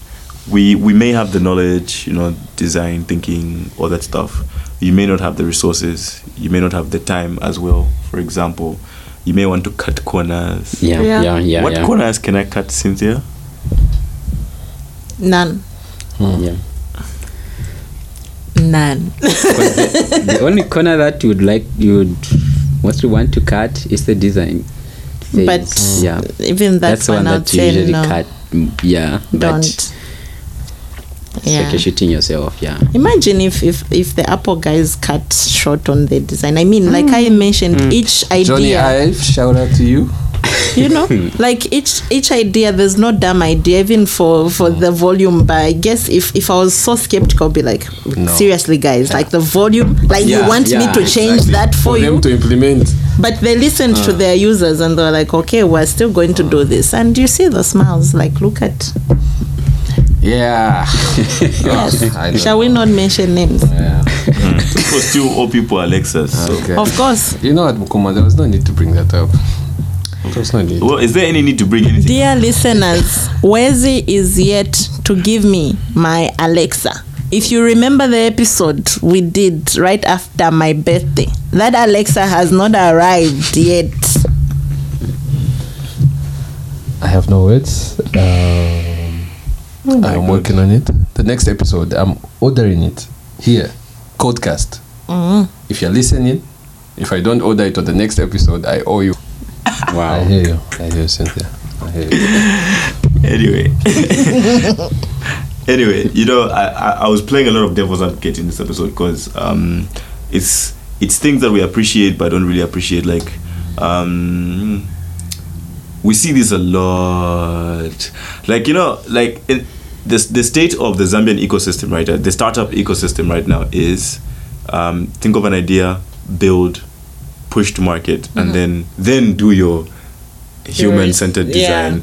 We we may have the knowledge, you know, design, thinking, all that stuff. You may not have the resources. You may not have the time as well. For example, you may want to cut corners. yeah Yeah. yeah yeah what yeah, corners can I cut, Cynthia? None. Hmm. yeah. None. the only corner that you would like you would what you want to cut is the design phase. But yeah Even that that's the one one I'd that you say usually no. cut Mm, yeah but Don't. it's Yeah. like you're shooting yourself yeah Imagine if, if if the Apple guys cut short on the design. I mean, like I Mm. mentioned, each idea. Jony idea, Ive, shout out to you. you know, hmm. like each each idea. There's no dumb idea, even for for the volume. But I guess if if I was so skeptical, I'd be like, No. seriously, guys, like the volume, like Yeah, you want me to change Exactly. that for, for you? them to implement. But they listened to ah. their users and they're like, okay, we're still going to do this. And you see the smiles, like, look at. Yeah. Yes. Shall we not mention names? Yeah. Hmm. For still all people Alexas. So. Okay. Of course. You know what, Mukuma? There was no need to bring that up. Well, is there any need to bring anything? Dear listeners, Wezi is yet to give me my Alexa. If you remember the episode we did right after my birthday, that Alexa has not arrived yet. I have no words. Um, Oh I'm working on it. The next episode, I'm ordering it here. Codecast. Mm. If you're listening, if I don't order it on the next episode, I owe you. I Wow. hear you. I hear you, Cynthia. I hear you. anyway anyway you know I, I i was playing a lot of devil's advocate in this episode because um it's it's things that we appreciate but don't really appreciate like um we see this a lot like you know like in this the state of the zambian ecosystem right uh, the startup ecosystem right now is um think of an idea build push to market and mm-hmm. then then do your human centered Yeah. design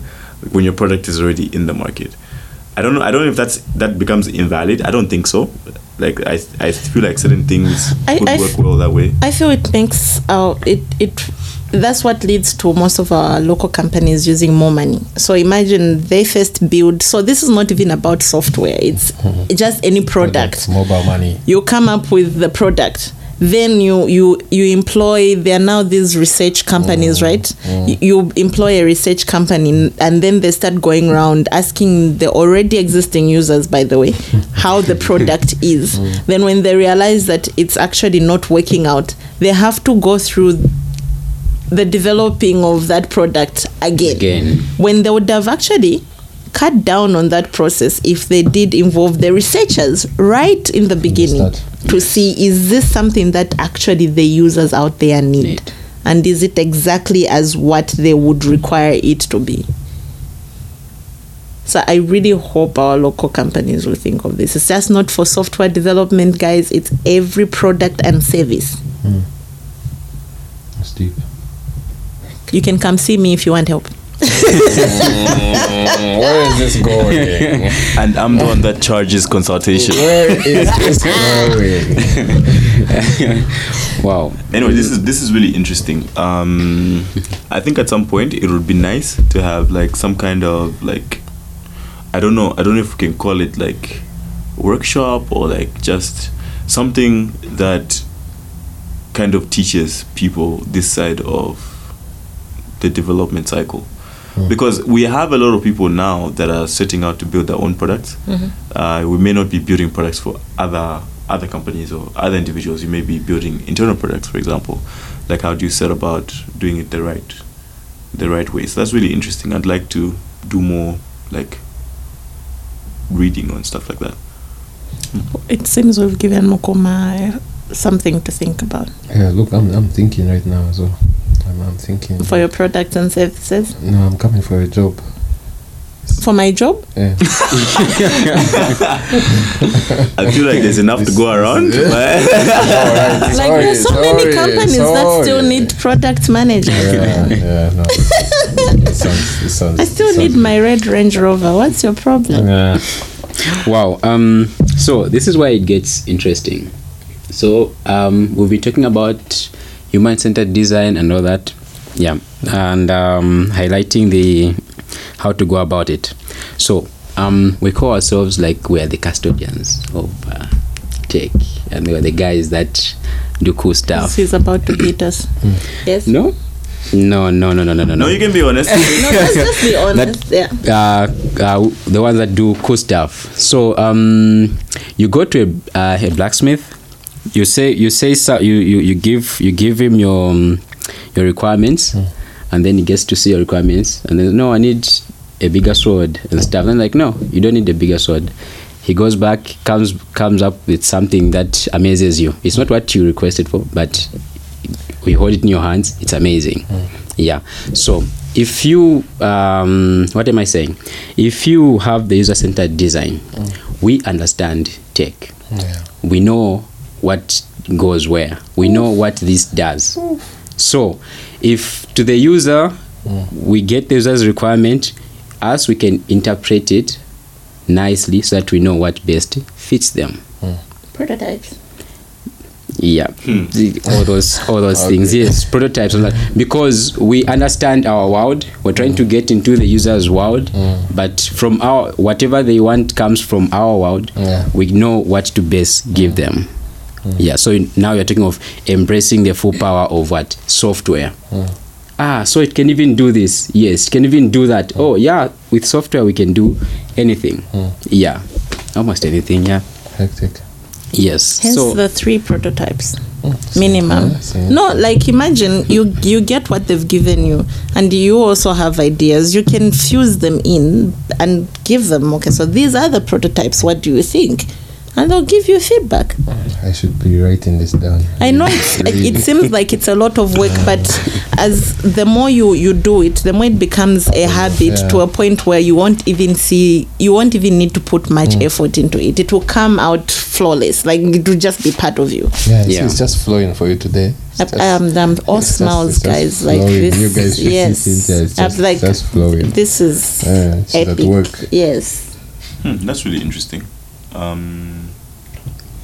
when your product is already in the market. I don't know. I don't know if that's that becomes invalid. I don't think so. Like I, I feel like certain things I- could I work f- well that way. I feel it makes our it it that's what leads to most of our local companies using more money. So imagine they first build. So this is not even about software. It's just any product. Products, mobile money. You come up with the product. Then you you you employ. There are now these research companies, mm, right? Mm. You, you employ a research company, and then they start going around asking the already existing users, by the way, how the product is. Mm. Then when they realize that it's actually not working out, they have to go through the developing of that product again. Again. When they would have actually cut down on that process if they did involve the researchers right in the beginning. To see is this something that actually the users out there need, Need. and is it exactly as what they would require it to be? So i really hope our local companies will think of this. It's just not for software development guys. It's every product and service. Hmm. That's deep. you can come see me if you want help Where is this going? And I'm the one that charges consultation. Where is this going? Wow. Anyway, this is this is really interesting. Um, I think at some point it would be nice to have like some kind of like, I don't know, I don't know if we can call it like workshop or like just something that kind of teaches people this side of the development cycle. Because we have a lot of people now that are setting out to build their own products. Uh, we may not be building products for other other companies or other individuals. You may be building internal products, for example. Like how do you set about doing it the right the right way? So that's really interesting. I'd like to do more like reading on stuff like that. it seems we've given mokoma something to think about Yeah, look, I'm, I'm thinking right now as well. I'm, I'm thinking. for your products and services No, I'm coming for a job. for my job Yeah. I feel like there's enough to go around. but- like there's so many companies that still need product managers yeah, yeah, no. It sounds, it sounds, I still it need sounds- my Red Range Rover. What's your problem? Yeah. Wow. Um, so this is where it gets interesting. So um, we'll be talking about human-centered design and all that. Yeah, and um, highlighting the how to go about it. So um, we call ourselves like we're the custodians of uh, tech, and we're the guys that do cool stuff. He's about to beat us. Yes. No, no, no, no, no, no, no. no, you can be honest. No, let's just be honest. yeah. uh, uh, the ones that do cool stuff. So um, you go to a, uh, a blacksmith. You say you say so, you, you you give you give him your um, your requirements, and then he gets to see your requirements, and then no, I need a bigger sword and stuff. Then like no, you don't need a bigger sword. He goes back, comes comes up with something that amazes you. It's not what you requested for, but we hold it in your hands. It's amazing. Yeah. So if you, um, what am I saying? If you have the user centered design, we understand tech. Yeah. We know what goes where. We know what this does. So, if to the user mm. we get the user's requirement, us we can interpret it nicely so that we know what best fits them. Mm. Prototypes. Yeah, hmm. The- all those all those things. Yes, prototypes and because we understand our world. We're trying to mm. get into the user's world, but from our whatever they want comes from our world. Yeah. We know what to best give them. Mm. Yeah. So now you're talking of embracing the full power of what software. Mm. Ah, so it can even do this. Yes, it can even do that. Mm. Oh, yeah. With software, we can do anything. Yeah, almost anything. Yeah. Hectic. Yes. Hence so the three prototypes. Minimum. No, like imagine you you get what they've given you and you also have ideas. You can fuse them in and give them, okay, so these are the prototypes. What do you think? And they'll give you feedback. I should be writing this down. I know it's, it seems like it's a lot of work, but as the more you, you do it, the more it becomes a habit Yeah. to a point where you won't even see, you won't even need to put much effort into it. It will come out flawless, like it will just be part of you. Yeah, it's, Yeah. it's just flowing for you today. I, just- um, I'm all it's smiles, just guys. Like flowing. this, You guys yes. see yeah, I'm just- like, just flowing. this is Yeah, it's at epic. work. Yes. Hmm, that's really interesting. Um,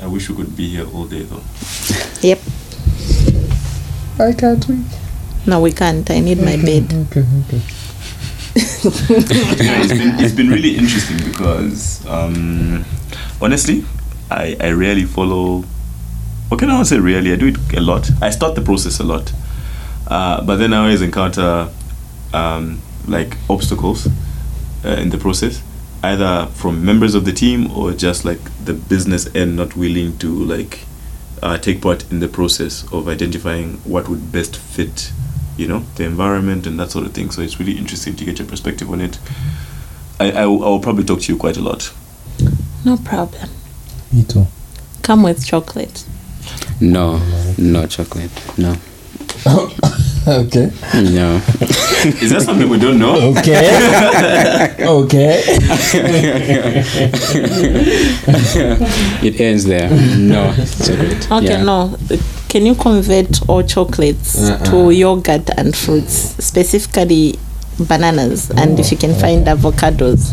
I wish we could be here all day though. Yep. I can't wait. No, we can't. I need my bed. Okay, okay. Yeah, it's been it's been really interesting because um, honestly, I I rarely follow. What can I say? Rarely, I do it a lot. I start the process a lot, uh, but then I always encounter um, like obstacles uh, in the process, either from members of the team or just like the business end not willing to like uh, take part in the process of identifying what would best fit, you know, the environment and that sort of thing. So it's really interesting to get your perspective on it. I, I, I will probably talk to you quite a lot. No problem. Me too. Come with chocolate. no, no chocolate. No, Okay. no. Is that something we don't know? Okay. okay. it ends there. No chocolate. Okay, Yeah. no. Can you convert all chocolates Uh-uh. to yogurt and fruits, specifically bananas, and if you can find avocados?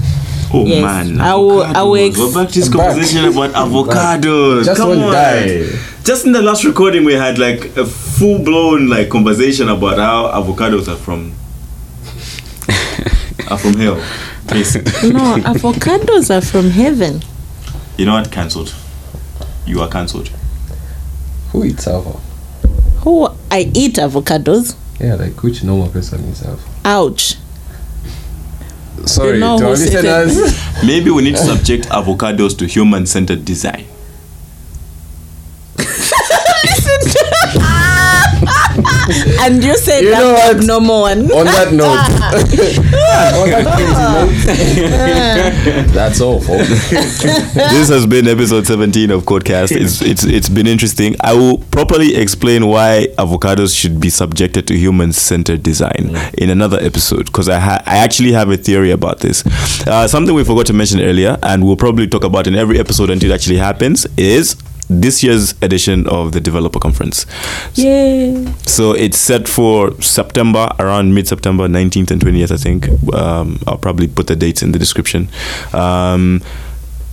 Oh Yes. man, I will- I will ex- We're back to this I'm back. conversation about avocados. Just Come on. die. Just in the last recording, we had like a full blown like conversation about how avocados are from are from hell. Basically. No, avocados are from heaven. You know what? Cancelled. You are cancelled. Who eats alpha? Who I eat avocados. Yeah, like which normal person eats alpha? Ouch. Sorry, know to our listeners. Maybe we need to subject avocados to human centered design. And you said You know that what? abnormal one. On that note, on that crazy note, that's all, folks. this has been episode 17 of Codecast. It's, it's it's been interesting. I will properly explain why avocados should be subjected to human-centered design in another episode because I ha- I actually have a theory about this. Uh, something we forgot to mention earlier, and we'll probably talk about in every episode until it actually happens, is this year's edition of the developer conference. Yay. So it's set for September, around mid September, 19th and 20th, I think. Um, I'll probably put the dates in the description. Um,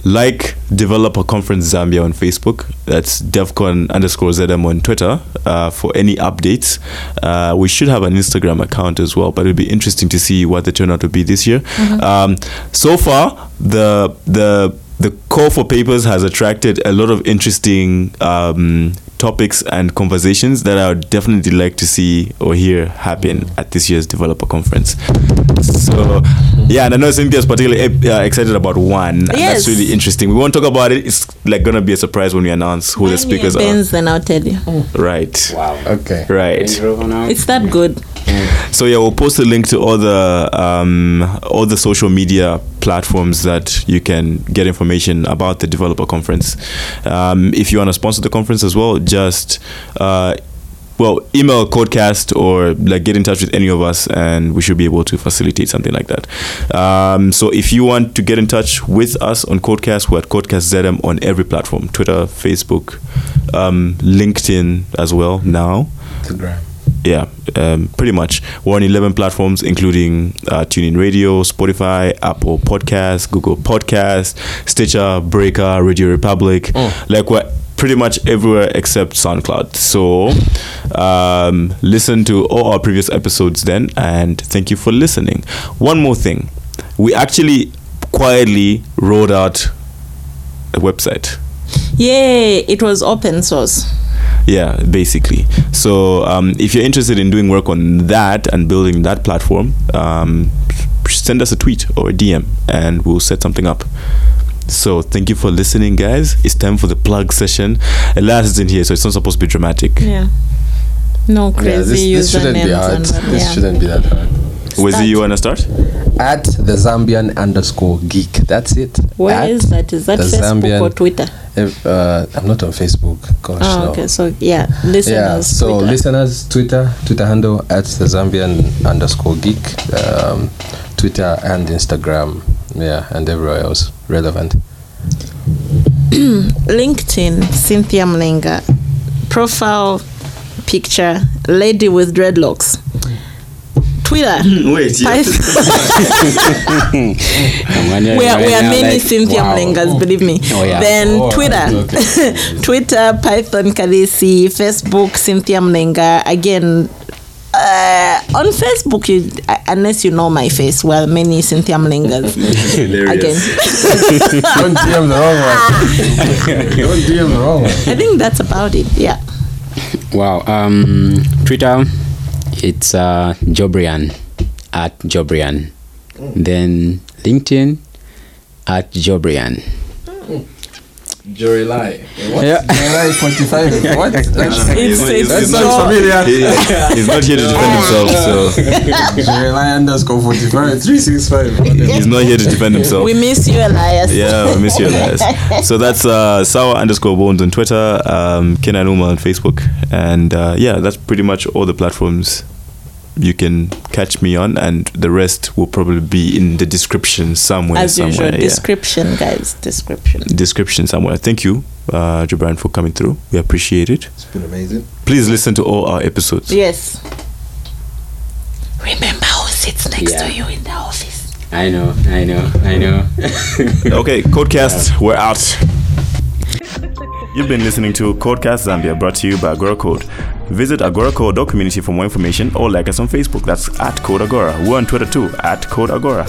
like Developer Conference Zambia on Facebook. That's DevCon underscore ZM on Twitter uh, for any updates. Uh, we should have an Instagram account as well, but it'll be interesting to see what the turnout will be this year. Um, so far, the the the call for papers has attracted a lot of interesting um, topics and conversations that I would definitely like to see or hear happen at this year's developer conference. So, yeah, and I know Cynthia's particularly uh, excited about one. And Yes. that's really interesting. We won't talk about it. It's like gonna be a surprise when we announce who the speakers are. Benz, then I'll tell you. Right. Wow. Okay. Right. It's that good. So yeah, we'll post a link to all the um, all the social media platforms that you can get information about the developer conference. Um, if you want to sponsor the conference as well, just uh, well email codecast or like get in touch with any of us, and we should be able to facilitate something like that. Um, so if you want to get in touch with us on Codecast, we're at Codecast ZM on every platform: Twitter, Facebook, um, LinkedIn as well now. Instagram. yeah, um, pretty much. We're on 11 platforms, including uh, TuneIn Radio, Spotify, Apple Podcasts, Google Podcasts, Stitcher, Breaker, RadioPublic. Like we're pretty much everywhere except SoundCloud. So um, listen to all our previous episodes then, and thank you for listening. One more thing, we actually quietly rolled out a website. Yay! It was open source. Yeah, basically. So um, if you're interested in doing work on that and building that platform, um, send us a tweet or a DM and we'll set something up. So thank you for listening, guys. It's time for the plug session. Elias isn't here, so it's not supposed to be dramatic. Yeah. No Yeah, crazy this, this shouldn't be hard. that, This yeah. shouldn't be that hard. Wizzy, you wanna start? At the Zambian underscore geek. That's it. Where At is that? Is that the Facebook Zambian- or Twitter? If, uh, I'm not on Facebook. Gosh, Oh, no. okay. So yeah, listeners. yeah, so Twitter. listeners, Twitter, Twitter handle at the Zambian underscore geek, um, Twitter and Instagram, yeah, and everywhere else relevant. LinkedIn, Cynthia Mlenga. Profile picture, lady with dreadlocks. Twitter. Wait, I'm we are, we are many like, Cynthia wow. Mlengas, believe me. Oh, yeah. Then Oh, Twitter, Twitter, Python Kalisi, Facebook, Cynthia Mlenga. Again, uh, on Facebook, you, uh, unless you know my face, well, many Cynthia Mlengas. Again, Don't DM the wrong one. Don't DM the wrong one. I think that's about it. Yeah. Wow. Um, Twitter, it's uh, Jobrian at Jobrian. Then LinkedIn at Jobrian. Jury lie. What? Yeah. July 45. What? That's, It's, it's, that it's sounds familiar. He- he's not here to defend himself, so Jury lie underscore 45 365. he's not here to defend himself. We miss you, Elias. Yeah, we miss you, Elias. So that's uh, sour underscore bones on Twitter, um, Kenan Uma on Facebook, and uh, yeah, that's pretty much all the platforms you can catch me on, and the rest will probably be in the description somewhere. As somewhere, usual, yeah. description, guys. Description. description somewhere. Thank you, uh, Jabran, for coming through. We appreciate it. It's been amazing. Please listen to all our episodes. Yes. Remember who sits next Yeah. to you in the office. I know, I know, I know. Okay, Codecast, we're out. You've been listening to Codecast Zambia brought to you by Agora Code. Visit agoracode.community for more information or like us on Facebook. That's at Code Agora. We're on Twitter too, at Code Agora.